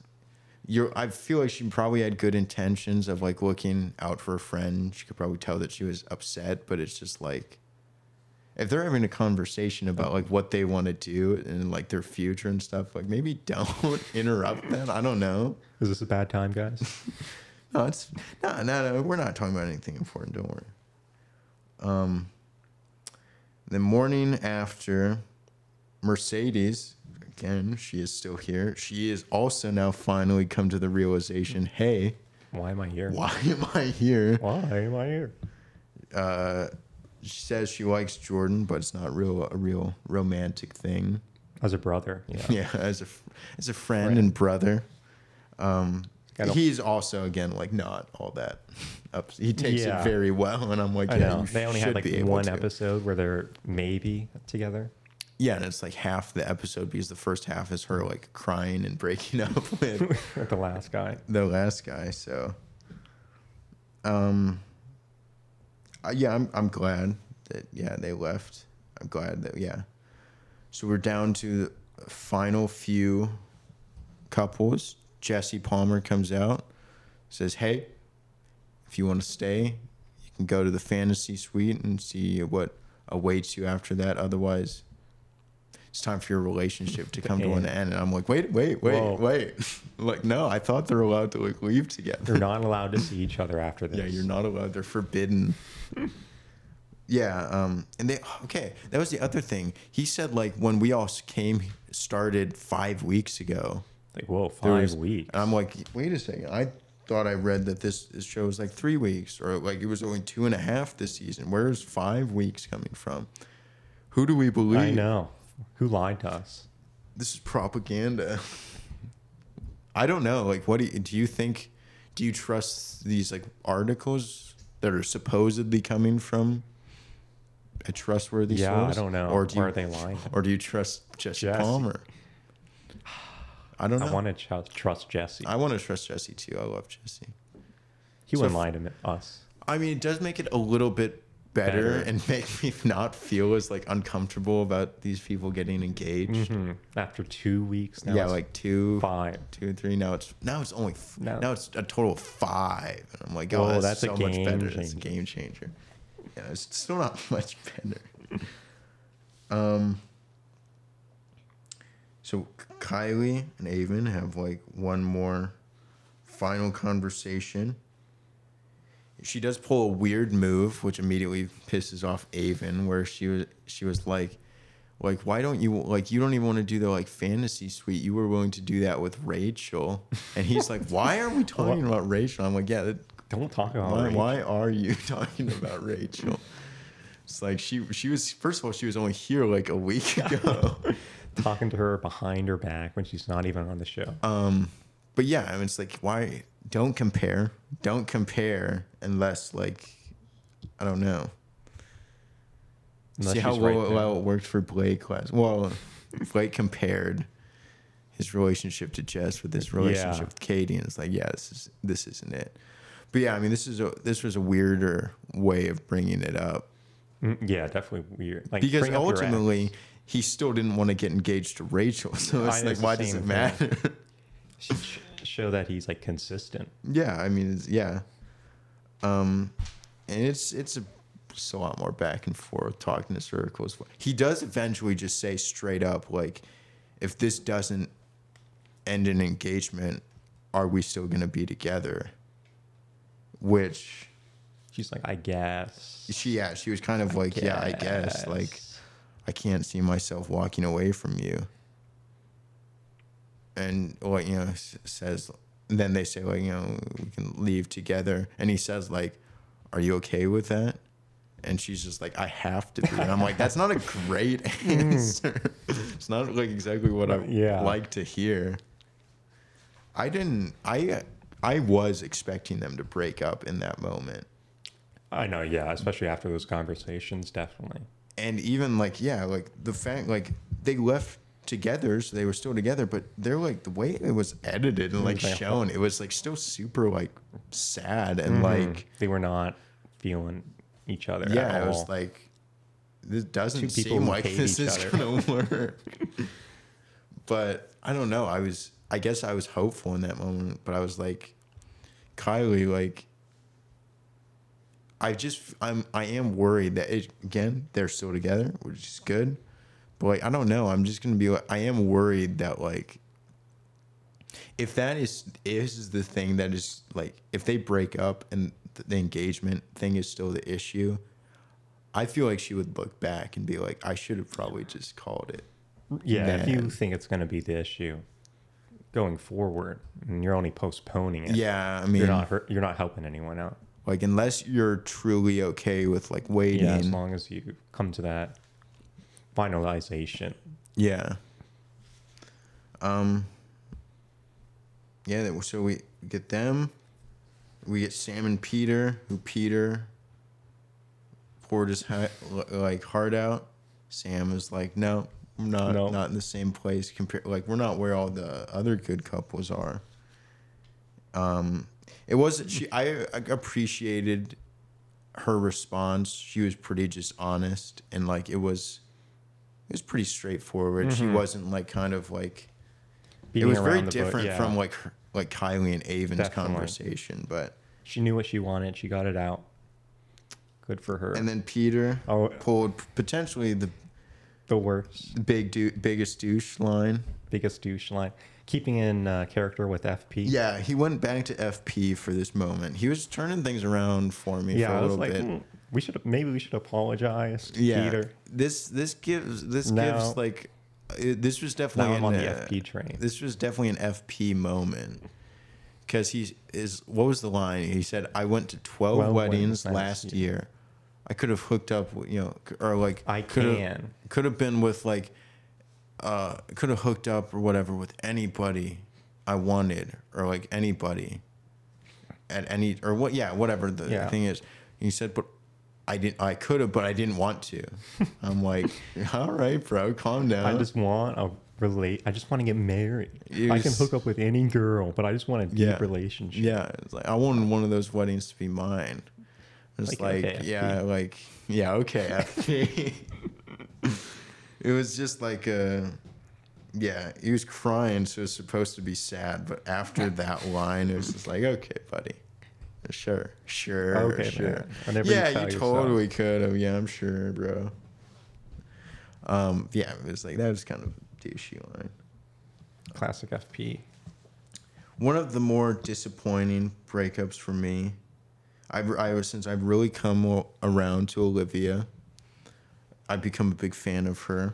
you're I feel like she probably had good intentions of like looking out for a friend. She could probably tell that she was upset, but it's just like if they're having a conversation about like what they want to do and like their future and stuff, like maybe don't interrupt them. I don't know. Is this a bad time, guys? No, it's no, no, no. We're not talking about anything important. Don't worry. Um, the morning after, Mercedes again. She is still here. She is also now finally come to the realization. Hey, Why am I here? why am I here? Why am I here? Uh, she says she likes Jordan, but it's not real a real romantic thing. As a brother, yeah. Yeah, as a as a friend, Friend. and brother. Um, he's also again like not all that up. He takes Yeah. it very well, and I'm like, yeah, They only had like one to. episode where they're maybe together. Yeah, and it's like half the episode because the first half is her like crying and breaking up with with the last guy. the last guy. So, um, uh, yeah, I'm I'm glad that yeah they left. I'm glad that yeah. So we're down to the final few couples. Jesse Palmer comes out, says, "Hey, if you want to stay, you can go to the fantasy suite and see what awaits you after that. Otherwise." It's time for your relationship to come to an end, and I'm like, wait, wait, wait, Whoa. wait. like, no, I thought they're allowed to like leave together. They're not allowed to see each other after this. Yeah, you're not allowed. They're forbidden. yeah, um, and they okay. That was the other thing. He said like when we all came started five weeks ago. Like, whoa, five was- weeks. And I'm like, wait a second. I thought I read that this, this show was like three weeks, or like it was only two and a half this season. Where's five weeks coming from? Who do we believe? I know. Who lied to us? this is propaganda. I don't know. Like, what do you, do you think? Do you trust these like articles that are supposedly coming from a trustworthy Yeah, source? I don't know. Or do you, Or are they lying? Or do you trust Jesse, Jesse. Palmer? I don't know. I want to ch- trust Jesse. I want to trust Jesse too. I love Jesse. he so wouldn't f- lie to us. I mean, it does make it a little bit better, Better. and make me not feel as like uncomfortable about these people getting engaged. hmm After two weeks now. yeah, like two, five. three. Now it's now it's only f- No. now it's a total of five, and I'm like, oh, Whoa, that's, that's so much better. game It's a changer. game changer. Yeah, it's still not much better. Um. So Kylie and Aven have like one more final conversation. She does pull a weird move, which immediately pisses off Aven, where she was she was like, like why don't you like you don't even want to do the like fantasy suite? You were willing to do that with Rachel, and he's like, why are we talking about Rachel? I'm like, yeah, that, Don't talk about why, Rachel. why are you talking about Rachel? It's like she she was first of all she was only here like a week ago. talking to her behind her back when she's not even on the show. Um, but yeah, I mean, it's like why don't compare? Don't compare unless like I don't know. Unless See how she's right well, it worked for Blake last. Well, Blake compared his relationship to Jess with his relationship Yeah. with Katie, and it's like, yeah, this is this isn't it. But yeah, I mean, this is a this was a weirder way of bringing it up Mm, yeah, definitely weird. Like because bring up your ex. ultimately he still didn't want to get engaged to Rachel. So it's know, like, why does it matter? Show that he's like consistent. Yeah, I mean, it's, yeah. Um, and it's it's a, it's a lot more back and forth talking in circles. He does eventually just say straight up, like, if this doesn't end in engagement, are we still gonna be together? Which She's like, I guess. she, yeah, she was kind of like, yeah, I guess, like. I can't see myself walking away from you. And what you know says, then they say like you know we can leave together, and he says like, "Are you okay with that?" And she's just like, "I have to be." And I'm like, "That's not a great hmm. answer. it's not like exactly what I Yeah. like to hear." I didn't. I I was expecting them to break up in that moment. I know, yeah, especially after those conversations, definitely. and even like yeah like the fact like they left together so they were still together but they're like the way it was edited and like shown it was like still super like sad and Mhm. like they were not feeling each other. yeah at it was like this doesn't seem like this is other. gonna work but i don't know i was I guess I was hopeful in that moment, but I was like, Kylie, like, I just I'm I am worried that it, again they're still together, which is good, but like I don't know. I'm just gonna be like I am worried that like if that is is the thing that is like if they break up and the engagement thing is still the issue, I feel like she would look back and be like, I should have probably just called it. Yeah, if you think it's going to be the issue going forward, and you're only postponing it. Yeah, I mean, you're not hurt, you're not helping anyone out. like unless you're truly okay with like waiting. Yeah, as long as you come to that finalization. Yeah. Um. Yeah. So we get them. We get Sam and Peter, who Peter poured his ha- like heart out. Sam is like, no, we're not No. not in the same place. Compare like we're not where all the other good couples are. Um, it wasn't she. I, I appreciated her response. She was pretty just honest and like it was. It was pretty straightforward. She Mhm. wasn't like kind of like Beating it was very different yeah. from like her, like Kylie and Aven's Definitely. conversation. But She knew what she wanted. She got it out. Good for her. and then Peter oh, pulled potentially the the worst, big du- biggest douche line. biggest douche line. Keeping in uh, character with FP. Yeah, he went back to FP for this moment. He was turning things around for me yeah. for a I was little like, bit. "Hmm, we should maybe we should apologize, to yeah, Peter. this this gives this Now- gives like it, this was definitely I'm on an, the uh, FP train. This was definitely an FP moment. Because he is, what was the line? He said, I went to 12 12 weddings weddings last last year. I could have hooked up, you know, or like, I can. could have been with like, uh, could have hooked up or whatever with anybody I wanted or like anybody at any, or what, yeah, whatever the Yeah. thing is. He said, but I didn't, I could have, but I didn't want to. I'm like, all right, bro, calm down. I just want a relate. I just want to get married. I can hook up with any girl, but I just want a deep Yeah. relationship. Yeah, it's like I wanted one of those weddings to be mine. It's Like, like, okay, yeah, FP. like yeah, okay, it was just like a yeah, he was crying, so it was supposed to be sad, but after that line, it was just like, okay, buddy. Sure, sure, Okay, sure. man. Whenever you yeah, you yourself. totally could have. Yeah, I'm sure, bro. Um, yeah, it was like that was kind of a douchey line. Classic FP. One of the more disappointing breakups for me, I've I since I've really come around to Olivia. I've become a big fan of her.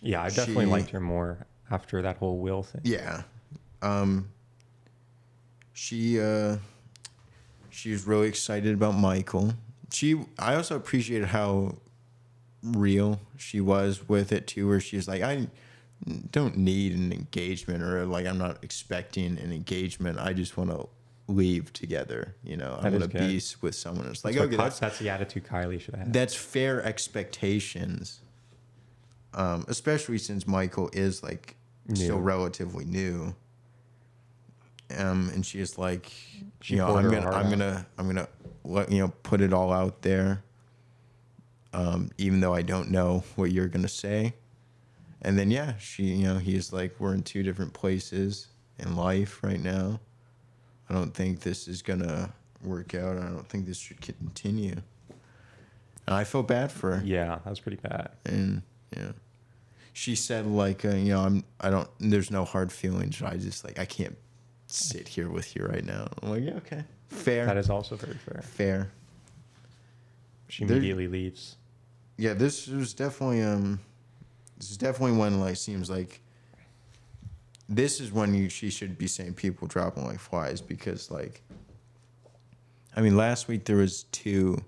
Yeah, I definitely She- liked her more after that whole will thing. Yeah, um, she uh, she was really excited about Michael. She I also appreciated how real she was with it too, where she's like I don't need an engagement or like I'm not expecting an engagement. I just want to leave together. You know, I want to be with someone. It's like That's, okay, that's that's the attitude Kylie should have. that's fair expectations. Um, especially since Michael is like still relatively new. Um, and she's like, She you know, I'm gonna, I'm out. gonna, I'm gonna, let you know, put it all out there. Um, even though I don't know what you're gonna say. And then yeah, she, you know, he's like, we're in two different places in life right now. I don't think this is gonna work out. I don't think this should continue. And I felt bad for her yeah, that was pretty bad. and yeah she said like uh, you know i'm i don't there's no hard feelings i just like i can't sit here with you right now i'm like yeah okay fair That is also very fair. fair She There- immediately leaves. yeah this was definitely um this is definitely when like seems like this is when you she should be saying people dropping like flies because like i mean last week there was two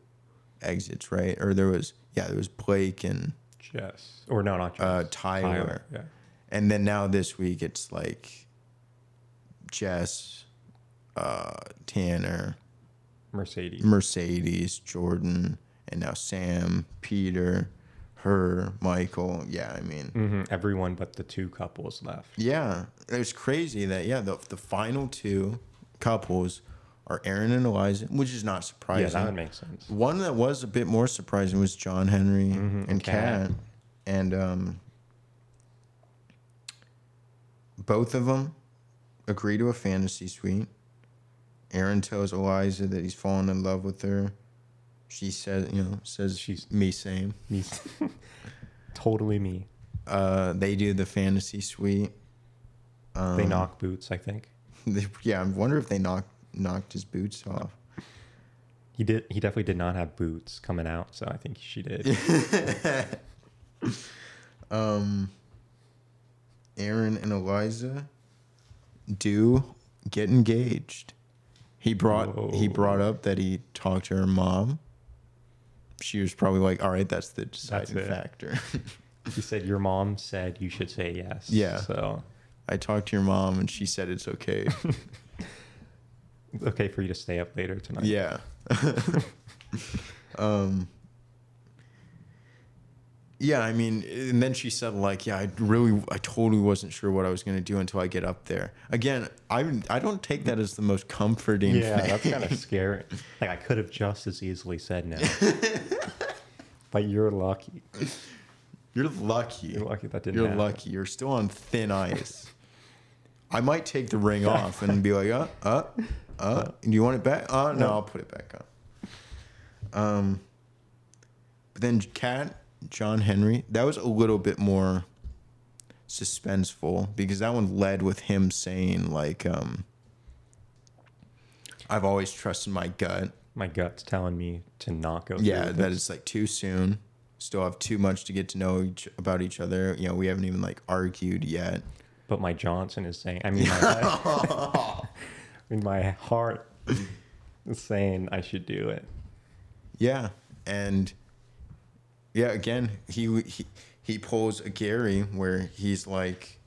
exits right or there was yeah there was blake and Jess. Or no, not Jess. uh tyler. Yeah. And then now this week it's like Jess, uh, Tanner, Mercedes. Mercedes, Jordan, and now Sam, Peter, her, Michael. Yeah, I mean, hmm Everyone but the two couples left. yeah, it's crazy that yeah the the final two couples are Aaron and Eliza, which is not surprising. Yeah, that would make sense. One that was a bit more surprising was John Henry Mhm, and. Kat, and um, both of them agree to a fantasy suite. Aaron tells Eliza that he's fallen in love with her. She says, you know, says She's- me same. Me, totally me. Uh, they do the fantasy suite. Um, They knock boots. I think They, yeah, I wonder if they knocked knocked his boots off. he did. He definitely did not have boots coming out, so I think she did. um, Aaron and Eliza do get engaged. He brought he brought up that he talked to her mom. She was probably like, "All right, that's the deciding it. factor." He said your mom said you should say yes. Yeah. So I talked to your mom, and she said it's okay. it's okay for you to stay up later tonight. yeah. um. Yeah, I mean, and then she said like, "Yeah, I really, I totally wasn't sure what I was gonna do until I get up there." Again, I I don't take that as the most comforting. Yeah, thing. that's kind of scary. Like I could have just as easily said no. but you're lucky. You're lucky. You're lucky that didn't You're happen. lucky. You're still on thin ice. I might take the ring off and be like, uh, uh, uh, do you want it back? Uh, no, No. I'll put it back on. Um, but then Kat, John Henry, that was a little bit more suspenseful because that one led with him saying like, um, I've always trusted my gut. My gut's telling me to not go. Yeah, that is like too soon. Still have too much to get to know each, about each other. You know, we haven't even like argued yet. But my Johnson is saying. I mean, my, I mean, my heart is saying I should do it. Yeah, and yeah, again, he he he pulls a Gary where he's like,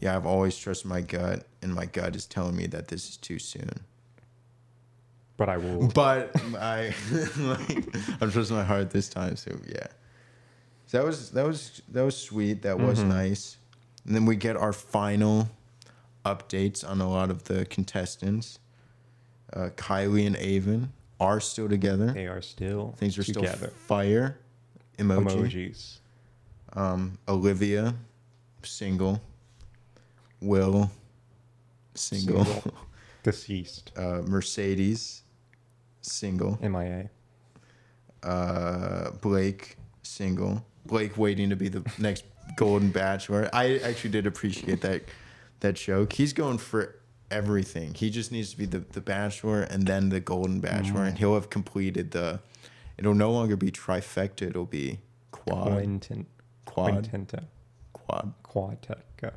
"Yeah, I've always trusted my gut, and my gut is telling me that this is too soon." But I will. But I, like, I'm trusting my heart this time. So yeah, so that was that was that was sweet. That was Mhm. nice. And then we get our final updates on a lot of the contestants. Uh, Kylie and Aven are still together. They are still Things are together. still fire. Emoji. Emojis. Um, Olivia, single. Will, single. Single. Deceased. Uh, Mercedes, single. MIA. Uh, Blake, single. Blake waiting to be the next Golden Bachelor. I actually did appreciate that that joke. He's going for everything. He just needs to be the, the Bachelor and then the Golden Bachelor, and he'll have completed the. It'll no longer be trifecta. It'll be quad, Quintin. quad, Quintenta. quad, Quadteca.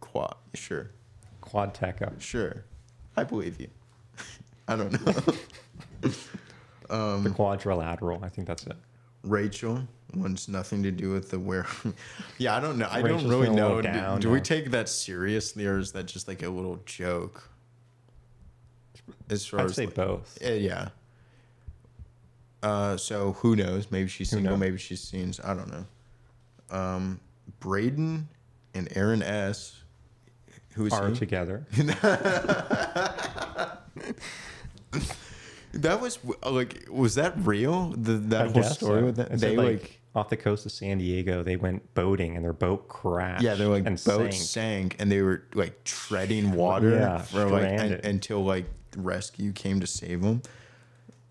quad. Sure, Quadteca. sure. I believe you. I don't know. Um, The quadrilateral. I think that's it. Rachel wants nothing to do with the where. yeah, I don't know. I Rachel's don't really know. Do, down do we take that seriously, or is that just like a little joke? As far I'd as say like- both. Uh, yeah. Uh, so who knows? Maybe she's single. Maybe she's seen. I don't know. Um, Brayden and Aaron S. Who is Are he? together. That was like, was that real? The, that I whole story so. with that? It They said, like, off the coast of San Diego, they went boating and their boat crashed. yeah, they're like and boat sank. sank. and they were like treading water Yeah, for like stranded. until like rescue came to save them.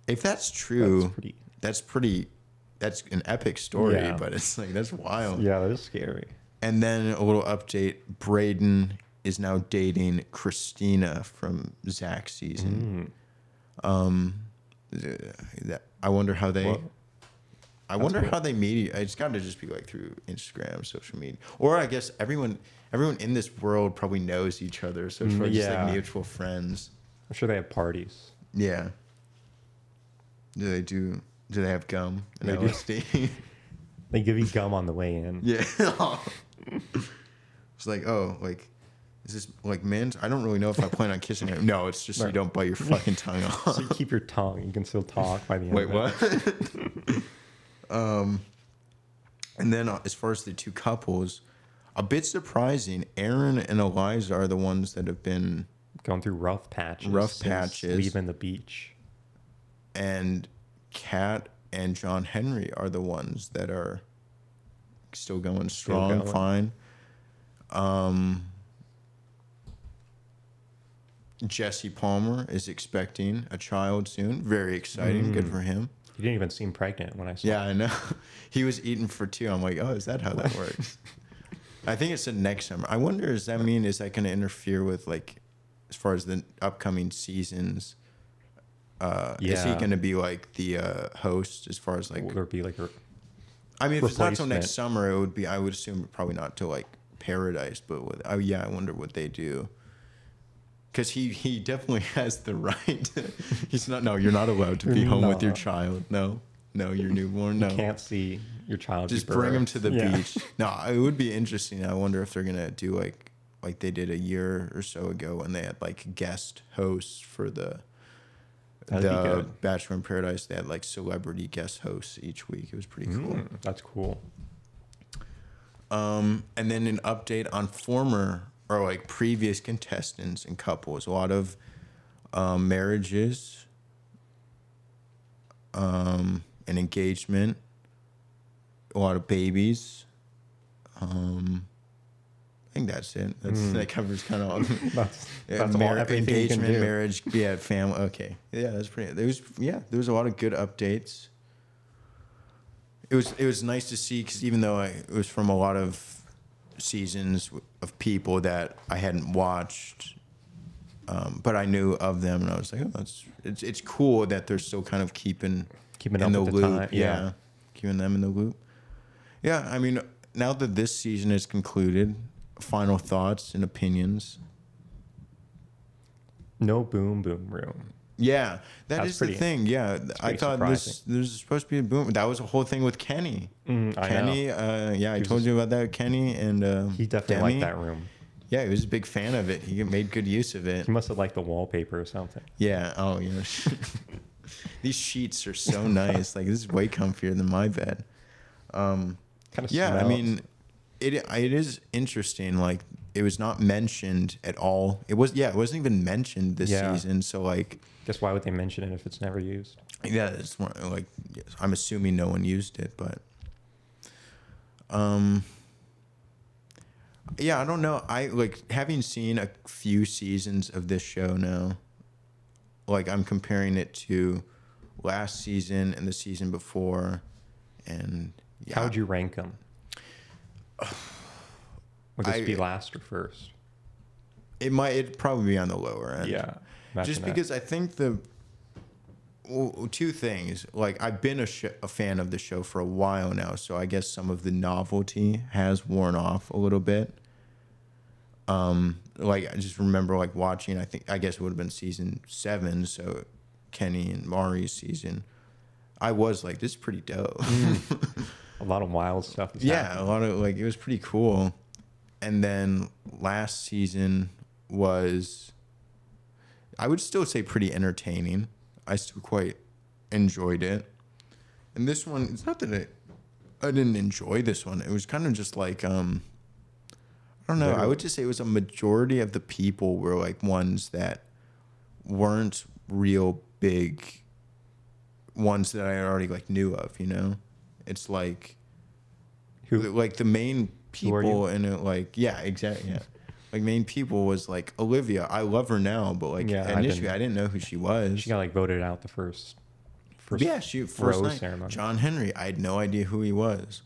If that's true, That's pretty. that's pretty. That's an epic story, Yeah. but it's like that's wild. Yeah, that is scary. And then a little update: Brayden is now dating Christina from Zach season. Mm. Um, that, I wonder how they. Well, I wonder cool. how they meet. It's got to just be like through Instagram, social media, or I guess everyone, everyone in this world probably knows each other. So it's probably just like mutual friends. I'm sure they have parties. Yeah. Do they do? Do they have gum and They do. LSD? They give you gum on the way in. yeah. it's like, oh, like, is this like mint? I don't really know if I plan on kissing him. No, it's just you Right. don't bite your fucking tongue off. So you keep your tongue. You can still talk by the end. Wait, of it. what? um, and then uh, as far as the two couples, a bit surprising. Aaron and Eliza are the ones that have been, Going through rough patches. Rough since patches. Leaving the beach. And Kat and John Henry are the ones that are still going strong, going. fine. Um, Jesse Palmer is expecting a child soon. Very exciting. Good for him. He didn't even seem pregnant when I saw. Yeah, I know. He was eating for two. I'm like, oh, is that how that works? I think it said next summer. I wonder, does that mean is that going to interfere with like, as far as the upcoming seasons? Uh, Is he going to be like the uh, host as far as like? Would be like a I mean, if it's not till next summer, it would be. I would assume probably not till like Paradise, but with, oh yeah, I wonder what they do. Because he he definitely has the right. He's not. No, you're not allowed to be home with your child. No, no, your newborn. No, you can't see your child? just bring him to the Yeah. beach. No, it would be interesting. I wonder if they're gonna do like like they did a year or so ago when they had like guest hosts for the That'd the. Bachelor in Paradise. They had like celebrity guest hosts each week. It was pretty cool. Mm, that's cool. Um, and then an update on former or like previous contestants and couples. A lot of um, marriages, um, an engagement, a lot of babies. Um, think that's it. That's Mm. that covers kind of all. That's, Yeah, that's mar- can engagement, marriage, yeah, family. Okay, yeah, that's pretty. There was yeah, there was a lot of good updates. It was it was nice to see because even though I, it was from a lot of seasons of people that I hadn't watched, um, but I knew of them, and I was like, oh, that's it's it's cool that they're still kind of keeping Keeping in up the with the loop. yeah. yeah. keeping them in the loop. Yeah, I mean, now that this season is concluded, final thoughts and opinions. No boom boom room. Yeah, that That's is the thing. Yeah, I pretty thought this there's supposed to be a boom. That was a whole thing with Kenny. Mm. Kenny, uh, yeah, I told you about that. Kenny and uh, He definitely Demi. liked that room. Yeah, he was a big fan of it. He made good use of it. He must have liked the wallpaper or something. Yeah. Oh, yeah. These sheets are so nice. Like this is way comfier than my bed. Um, Kind of yeah, I mean, it it is interesting. Like it was not mentioned at all. It was yeah, it wasn't even mentioned this Yeah. season. So like guess why would they mention it if it's never used? yeah, it's more like yes, I'm assuming no one used it, but um, yeah, I don't know. I like having seen a few seasons of this show now. Like I'm comparing it to last season and the season before, and yeah, How would you rank them? Would this I- be last or first? it might it probably be on the lower end. Yeah. just that. because I think the well, two things. Like I've been a, sh- a fan of the show for a while now, so I guess some of the novelty has worn off a little bit. Um, like I just remember like watching. I think I guess it would have been season seven, so Kenny and Mari's season. I was like, this is pretty dope. a lot of wild stuff. Yeah, happening. a lot of like it was pretty cool. And then last season was I would still say pretty entertaining. I still quite enjoyed it. And this one, it's not that it, I didn't enjoy this one. It was kind of just like um I don't know. I would just say it was a majority of the people were like ones that weren't real big ones that I already like knew of, you know? It's like Who? like the main Who are you? people in it like yeah exactly yeah like main people was like olivia i love her now but like Yeah, initially didn't- i didn't know who she was She got like voted out the first. first yeah she first night. ceremony. john henry i had no idea who he was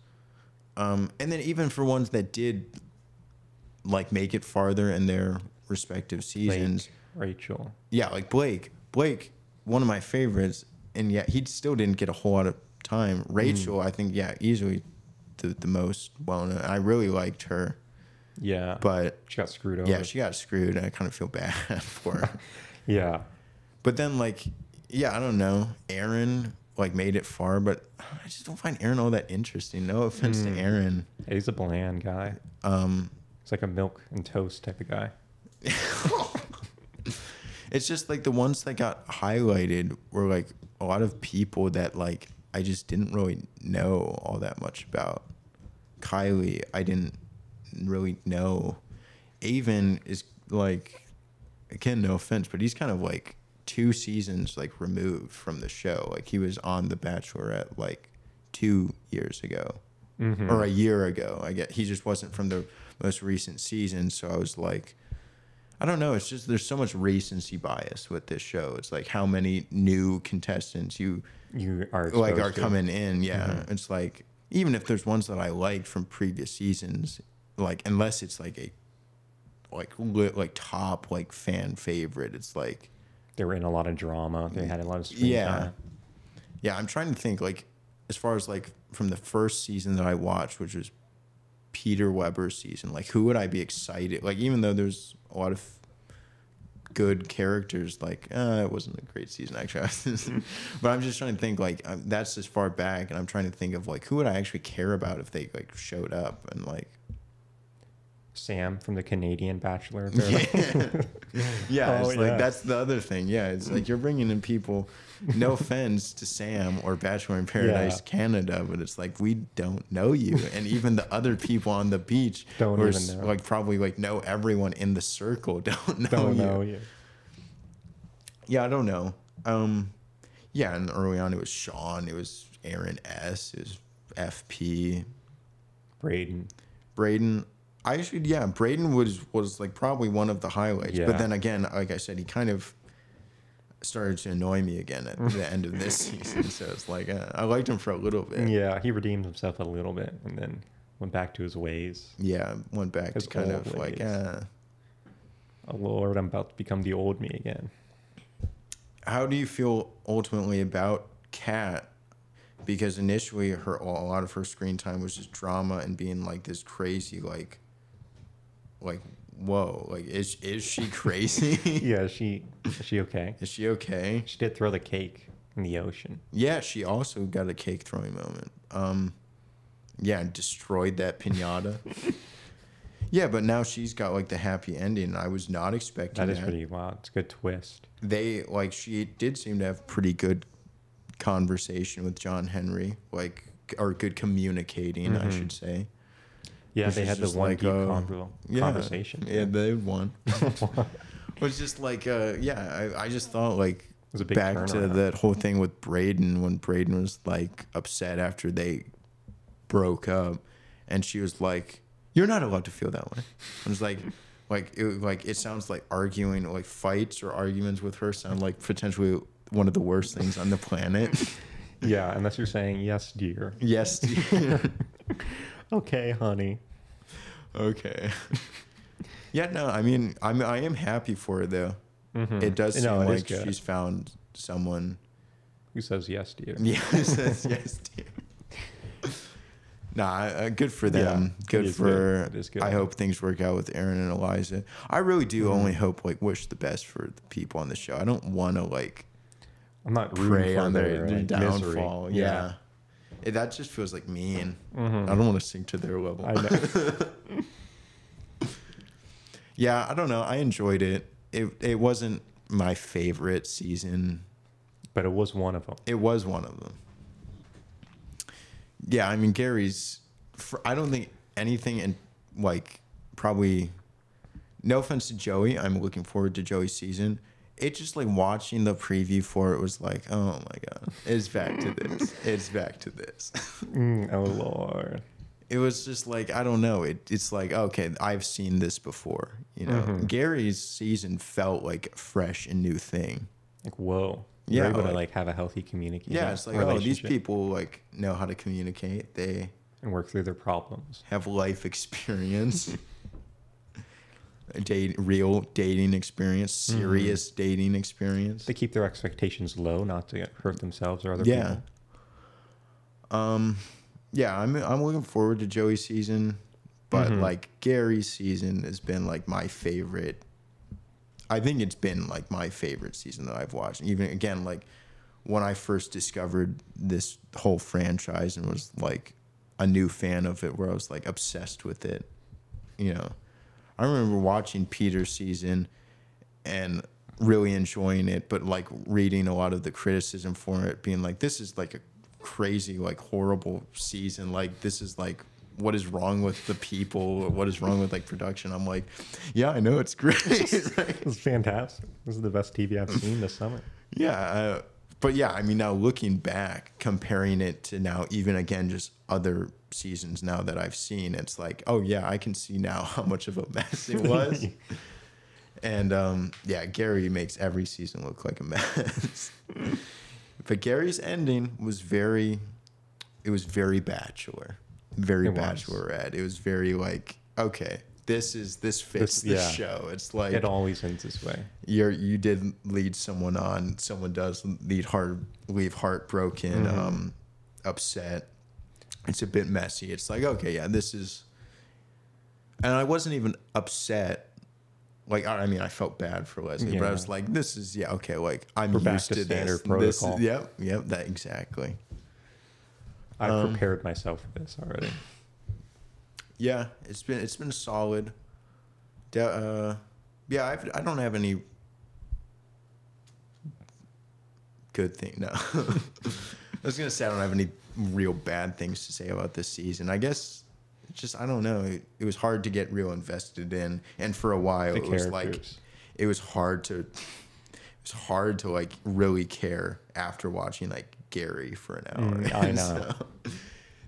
um and then even for ones that did like make it farther in their respective seasons Blake, Rachel. yeah like blake blake one of my favorites and yet he still didn't get a whole lot of time rachel Mm. i think yeah easily the, the most well known i really liked her Yeah. but she got screwed over. Yeah, she got screwed, and I kind of feel bad for her. Yeah. but then, like, yeah, I don't know. Aaron like made it far, but I just don't find Aaron all that interesting. No offense Mm. to Aaron. He's a bland guy. Um, He's like a milk and toast type of guy. it's just like the ones that got highlighted were like a lot of people that like I just didn't really know all that much about. Kylie, I didn't really know. Aven is like, again, no offense, but he's kind of like two seasons like removed from the show. Like he was on The Bachelorette like two years ago Mhm. or a year ago. I get he just wasn't from the most recent season, so I was like, I don't know. It's just there's so much recency bias with this show. It's like how many new contestants you You are like are to. coming in. Yeah, mm-hmm. it's like even if there's ones that I liked from previous seasons, like unless it's like a like like top like fan favorite, it's like They were in a lot of drama. They had a lot of yeah, time. yeah. I'm trying to think like as far as like from the first season that I watched, which was Peter Weber season. Like who would I be excited? Like even though there's a lot of good characters, like uh, it wasn't a great season actually. but I'm just trying to think like um, that's as far back, and I'm trying to think of like who would I actually care about if they like showed up and like Sam from the Canadian Bachelor. Yeah, yeah. Oh, it's yeah. like that's the other thing. Yeah, it's like you're bringing in people. No offense to Sam or Bachelor in Paradise Yeah. Canada, but it's like we don't know you, and even the other people on the beach Don't who even s- know. like probably like know everyone in the circle don't know don't you. know you. Yeah, I don't know. Um, yeah, and early on it was Sean, it was Aaron S, it was FP, Brayden. Brayden. I actually, yeah, Brayden was was like probably one of the highlights. Yeah. But then again, like I said, he kind of started to annoy me again at the end of this season. So it's like uh, I liked him for a little bit. Yeah, he redeemed himself a little bit and then went back to his ways. Yeah, went back His to kind of like, ways. uh, Oh Lord, I'm about to become the old me again. how do you feel ultimately about Kat? Because initially, her a lot of her screen time was just drama and being like this crazy, like, like whoa, like is is she crazy? Yeah, she is she okay? is she okay? She did throw the cake in the ocean. Yeah, she also got a cake throwing moment. Um, yeah, and destroyed that pinata. yeah, but now she's got like the happy ending. I was not expecting That that. is pretty wow. It's a good twist. They like she did seem to have pretty good conversation with John Henry, like or good communicating, I Mhm. should say. Yeah, Which they had the one like, deep uh, convo- Yeah, conversation. Yeah, they won. it was just like, uh, yeah, I, I just thought like It was a big back to that whole thing with Brayden when Brayden was like upset after they broke up, and she was like, "You're not allowed to feel that way." I was like, like it like it sounds like arguing like fights or arguments with her sound like potentially one of the worst things on the planet. Yeah, unless you're saying yes, dear. yes. dear. Okay, honey. okay. yeah. No. I mean, I'm I am happy for her though. Mhm. It does seem No, it is like she's found someone Who says yes, dear? Yeah, it says yes, dear. Nah, uh, good for them. Yeah, good is for. good. It is good. I hope things work out with Aaron and Eliza. I really do Mm-hmm. only hope like wish the best for the people on the show. I don't want to like I'm not rooting prey on their, their, their downfall. misery. Yeah. That just feels like mean. Mhm. I don't want to sink to their level. I know. yeah, I don't know. I enjoyed it. It it wasn't my favorite season. but it was one of them. It was one of them. Yeah, I mean Gary's. For, I don't think anything in like probably. No offense to Joey, I'm looking forward to Joey's season. It just like watching the preview for it was like, oh my god, it's back to this. It's back to this. Mm, oh Lord. it was just like I don't know. It it's like okay, I've seen this before. You know, Mhm. Gary's season felt like a fresh and new thing. Like whoa. Yeah, You're able like- to like have a healthy communication. Yeah, it's like oh, these people like know how to communicate. They and work through their problems. have life experience, date real dating experience, serious dating experience. They keep their expectations low, not to hurt themselves or other Yeah. people. Um, yeah, I'm I'm looking forward to Joey's season, but Mhm. like Gary's season has been like my favorite. I think it's been like my favorite season that I've watched. Even again, like when I first discovered this whole franchise and was like a new fan of it, where I was like obsessed with it. You know, I remember watching Peter's season and really enjoying it, but like reading a lot of the criticism for it, being like, this is like a crazy, like horrible season. Like, this is like, what is wrong with the people? Or what is wrong with like production? I'm like, yeah, I know it's great. It's fantastic. This is the best TV I've seen this summer. Yeah. But yeah, I mean, now looking back, comparing it to now, even again, just other seasons now that I've seen, it's like, oh yeah, I can see now how much of a mess it was. And um, yeah, Gary makes every season look like a mess. but Gary's ending was very, it was very bachelor, very It was. bachelorette. It was very like, okay, this is this fits This- the yeah. show. It's like It always ends this way. you're you did lead someone on. Someone does lead heart leave heartbroken, Mm-hmm. um, upset. It's a bit messy. It's like okay, yeah, this is. And I wasn't even upset. Like I I mean, I felt bad for Leslie, but I was like, "This is yeah, okay." Like I'm We're used to to standard this. This is, protocol. yep, yep, that exactly. I've Um, prepared myself for this already. Yeah, it's been it's been solid. Da- uh, yeah, I've, I don't have any good thing. No, I was gonna say I don't have any real bad things to say about this season. I guess just I don't know. It, it was hard to get real invested in, and for a while The it was like it was hard to it was hard to like really care after watching like Gary for an hour. Mm, I know. so,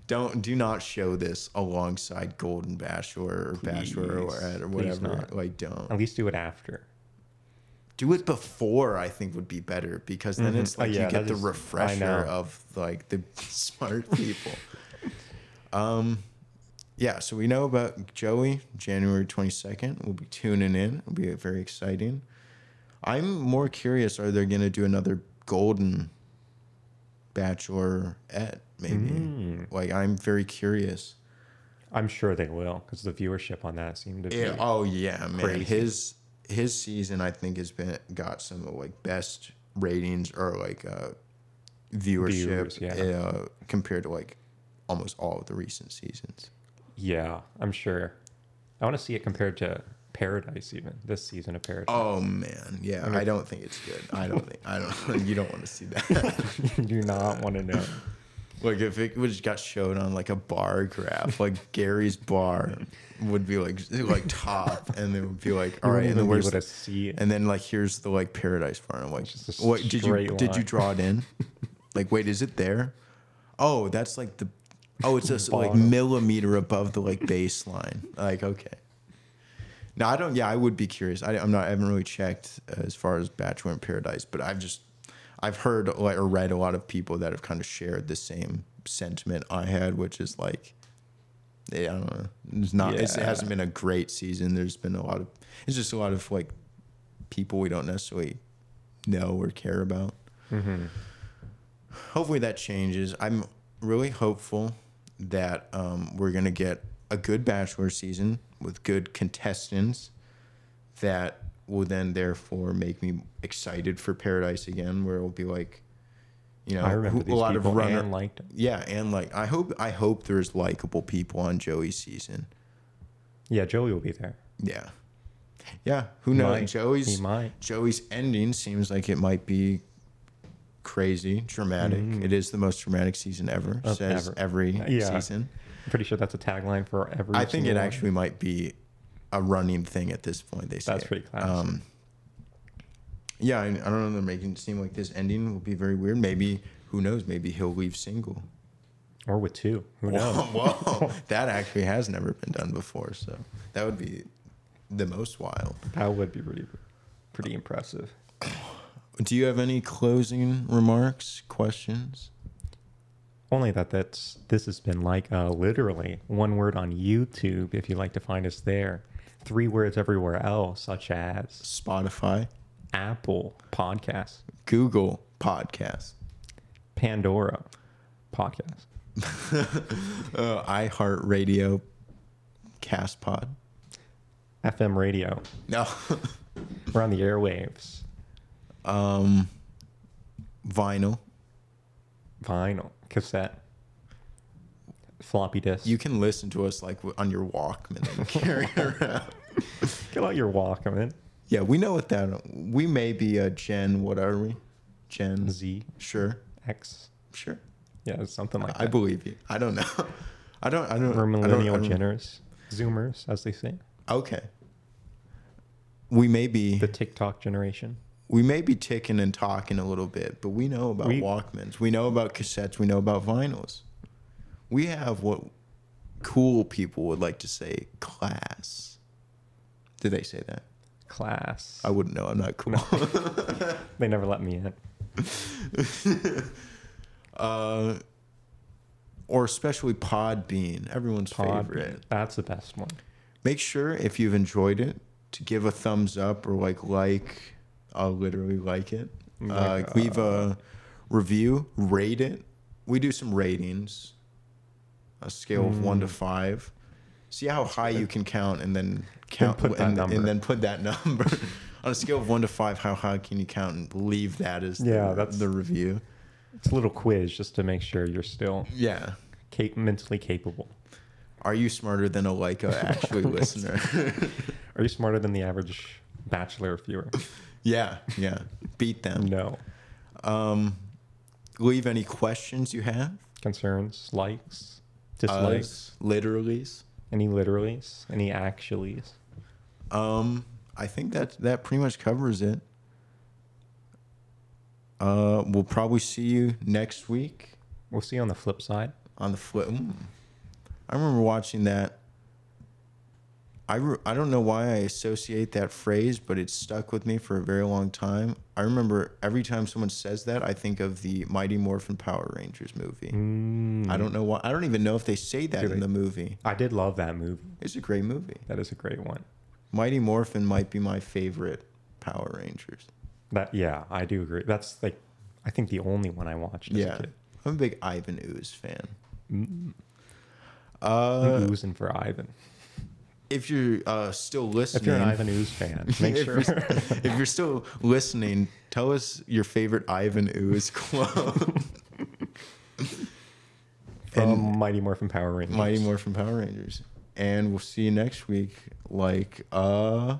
don't do not show this alongside Golden Bachelor or Bachelor or, or whatever. Like don't At least do it after. do it before. I think would be better because then Mhm. it's Oh, like yeah, you get the is- refresher of like the smart people. um, yeah. So we know about Joey. January twenty second. We'll be tuning in. It'll be very exciting. I'm more curious. Are they going to do another Golden Bachelor Bachelorette? Maybe. Mm. Like I'm very curious. I'm sure they will because the viewership on that seemed to be. Yeah, oh yeah, man. crazy. His his season I think has been got some of like best ratings or like uh viewership Viewers, yeah. uh, compared to like almost all of the recent seasons. Yeah, I'm sure. I want to see it compared to Paradise, even this season of Paradise. Oh man, yeah. I don't think it's good. I don't think I don't. You don't want to see that. you do not want to know. Like if it was got shown on like a bar graph, like Gary's bar would be like like top, and it would be like all right, and then where's to see it. And then like here's the like paradise farm. I'm like, Just a what did you straight did you line. draw it in? like, wait, is it there? Oh, that's like the oh, it's just like Bottom. millimeter above the like baseline. Like, okay. No, I don't. Yeah, I would be curious. I, I'm not. I haven't really checked uh, as far as Bachelor in Paradise, but I've just I've heard or read a lot of people that have kind of shared the same sentiment I had, which is like, yeah, I don't know. It's not. It's, it hasn't been a great season. There's been a lot of. It's just a lot of like people we don't necessarily know or care about. hmm Hopefully that changes. I'm really hopeful that um, we're gonna get a good bachelor season with good contestants that will then therefore make me excited for Paradise again, where it'll be like, you know, I remember who- a lot of runner. and liked them. yeah, and like I hope I hope there's likable people on Joey's season. Yeah, Joey will be there. Yeah, yeah. Who He knows? might. Joey's. Joey's ending seems like it might be crazy, dramatic. Mm. It is the most dramatic season ever, Of says ever. every Yeah. season. I'm pretty sure that's a tagline for every. Season. I think it one. actually might be a running thing at this point. They say That's pretty classic. Um, yeah, I, I don't know. They're making it seem like this ending will be very weird. Maybe who knows? Maybe he'll leave single. or with two. Who knows? Whoa, whoa. that actually has never been done before. So that would be the most wild. That would be pretty, pretty impressive. Do you have any closing remarks, questions? Only that that's this has been like uh, literally one word on YouTube. If you like to find us there, three words everywhere else, such as Spotify, Apple Podcasts, Google Podcasts, Pandora Podcast, uh, iHeartRadio, Castpod. FM Radio. No, We're on the airwaves, um, vinyl. vinyl, cassette, floppy disk. You can listen to us like on your Walkman and carry around. get out your Walkman. Yeah, we know what that. We may be a Gen. What are we? Gen Z Sure, X. sure. Yeah, something like I that. I believe you. I don't know. I don't. I don't. We're I don't- millennial I don't- Jenners, Zoomers, as they say. Okay. We may be. The TikTok generation. we may be ticking and talking a little bit, but we know about We- Walkmans. We know about cassettes. We know about vinyls. We have what cool people would like to say class. Did they say that? class. I wouldn't know. I'm not cool. They never let me in. uh, or especially Podbean, everyone's Podbean. favorite. That's the best one. Make sure if you've enjoyed it to give a thumbs up or like like. I'll literally like it. Uh, Like, leave a review, rate it. We do some ratings, a scale of one to Mm. five. See how high you can count, and then count put that and, number. and then put that number on a scale of one to five. How high can you count and leave that as Yeah, the, that's- the review? It's a little quiz just to make sure you're still Yeah. cap- mentally capable. Are you smarter than a Leica actually listener? Are you smarter than the average bachelor viewer? yeah, yeah. Beat them. No. Um, leave any questions you have. Concerns, likes, dislikes, Us, literallys. any literallys, any actuallys. Um, I think that that pretty much covers it. Uh, we'll probably see you next week We'll see you on the flip side. on the flip. Mm. I remember watching that. I, re- I don't know why I associate that phrase, but it's stuck with me for a very long time. I remember every time someone says that, I think of the Mighty Morphin Power Rangers movie. Mm. I don't know why. I don't even know if they say that in they? the movie. I did love that movie. It's a great movie. That is a great one. Mighty Morphin might be my favorite Power Rangers. That yeah, I do agree. That's like I think the only one I watched as yeah, a kid. I'm a big Ivan Ooze fan. Mm. Uh, I'm oozing for Ivan. If you're uh, still listening, If you're an Ivan Ooze fan, make if, sure. you're, if you're still listening, tell us your favorite Ivan Ooze quote. From and Mighty Morphin Power Rangers. Mighty Morphin Power Rangers. And we'll see you next week. Like, uh.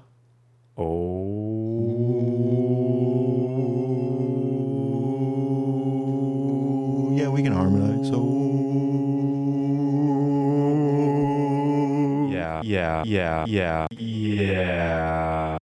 Oh. Yeah, we can harmonize. Yeah, yeah, yeah.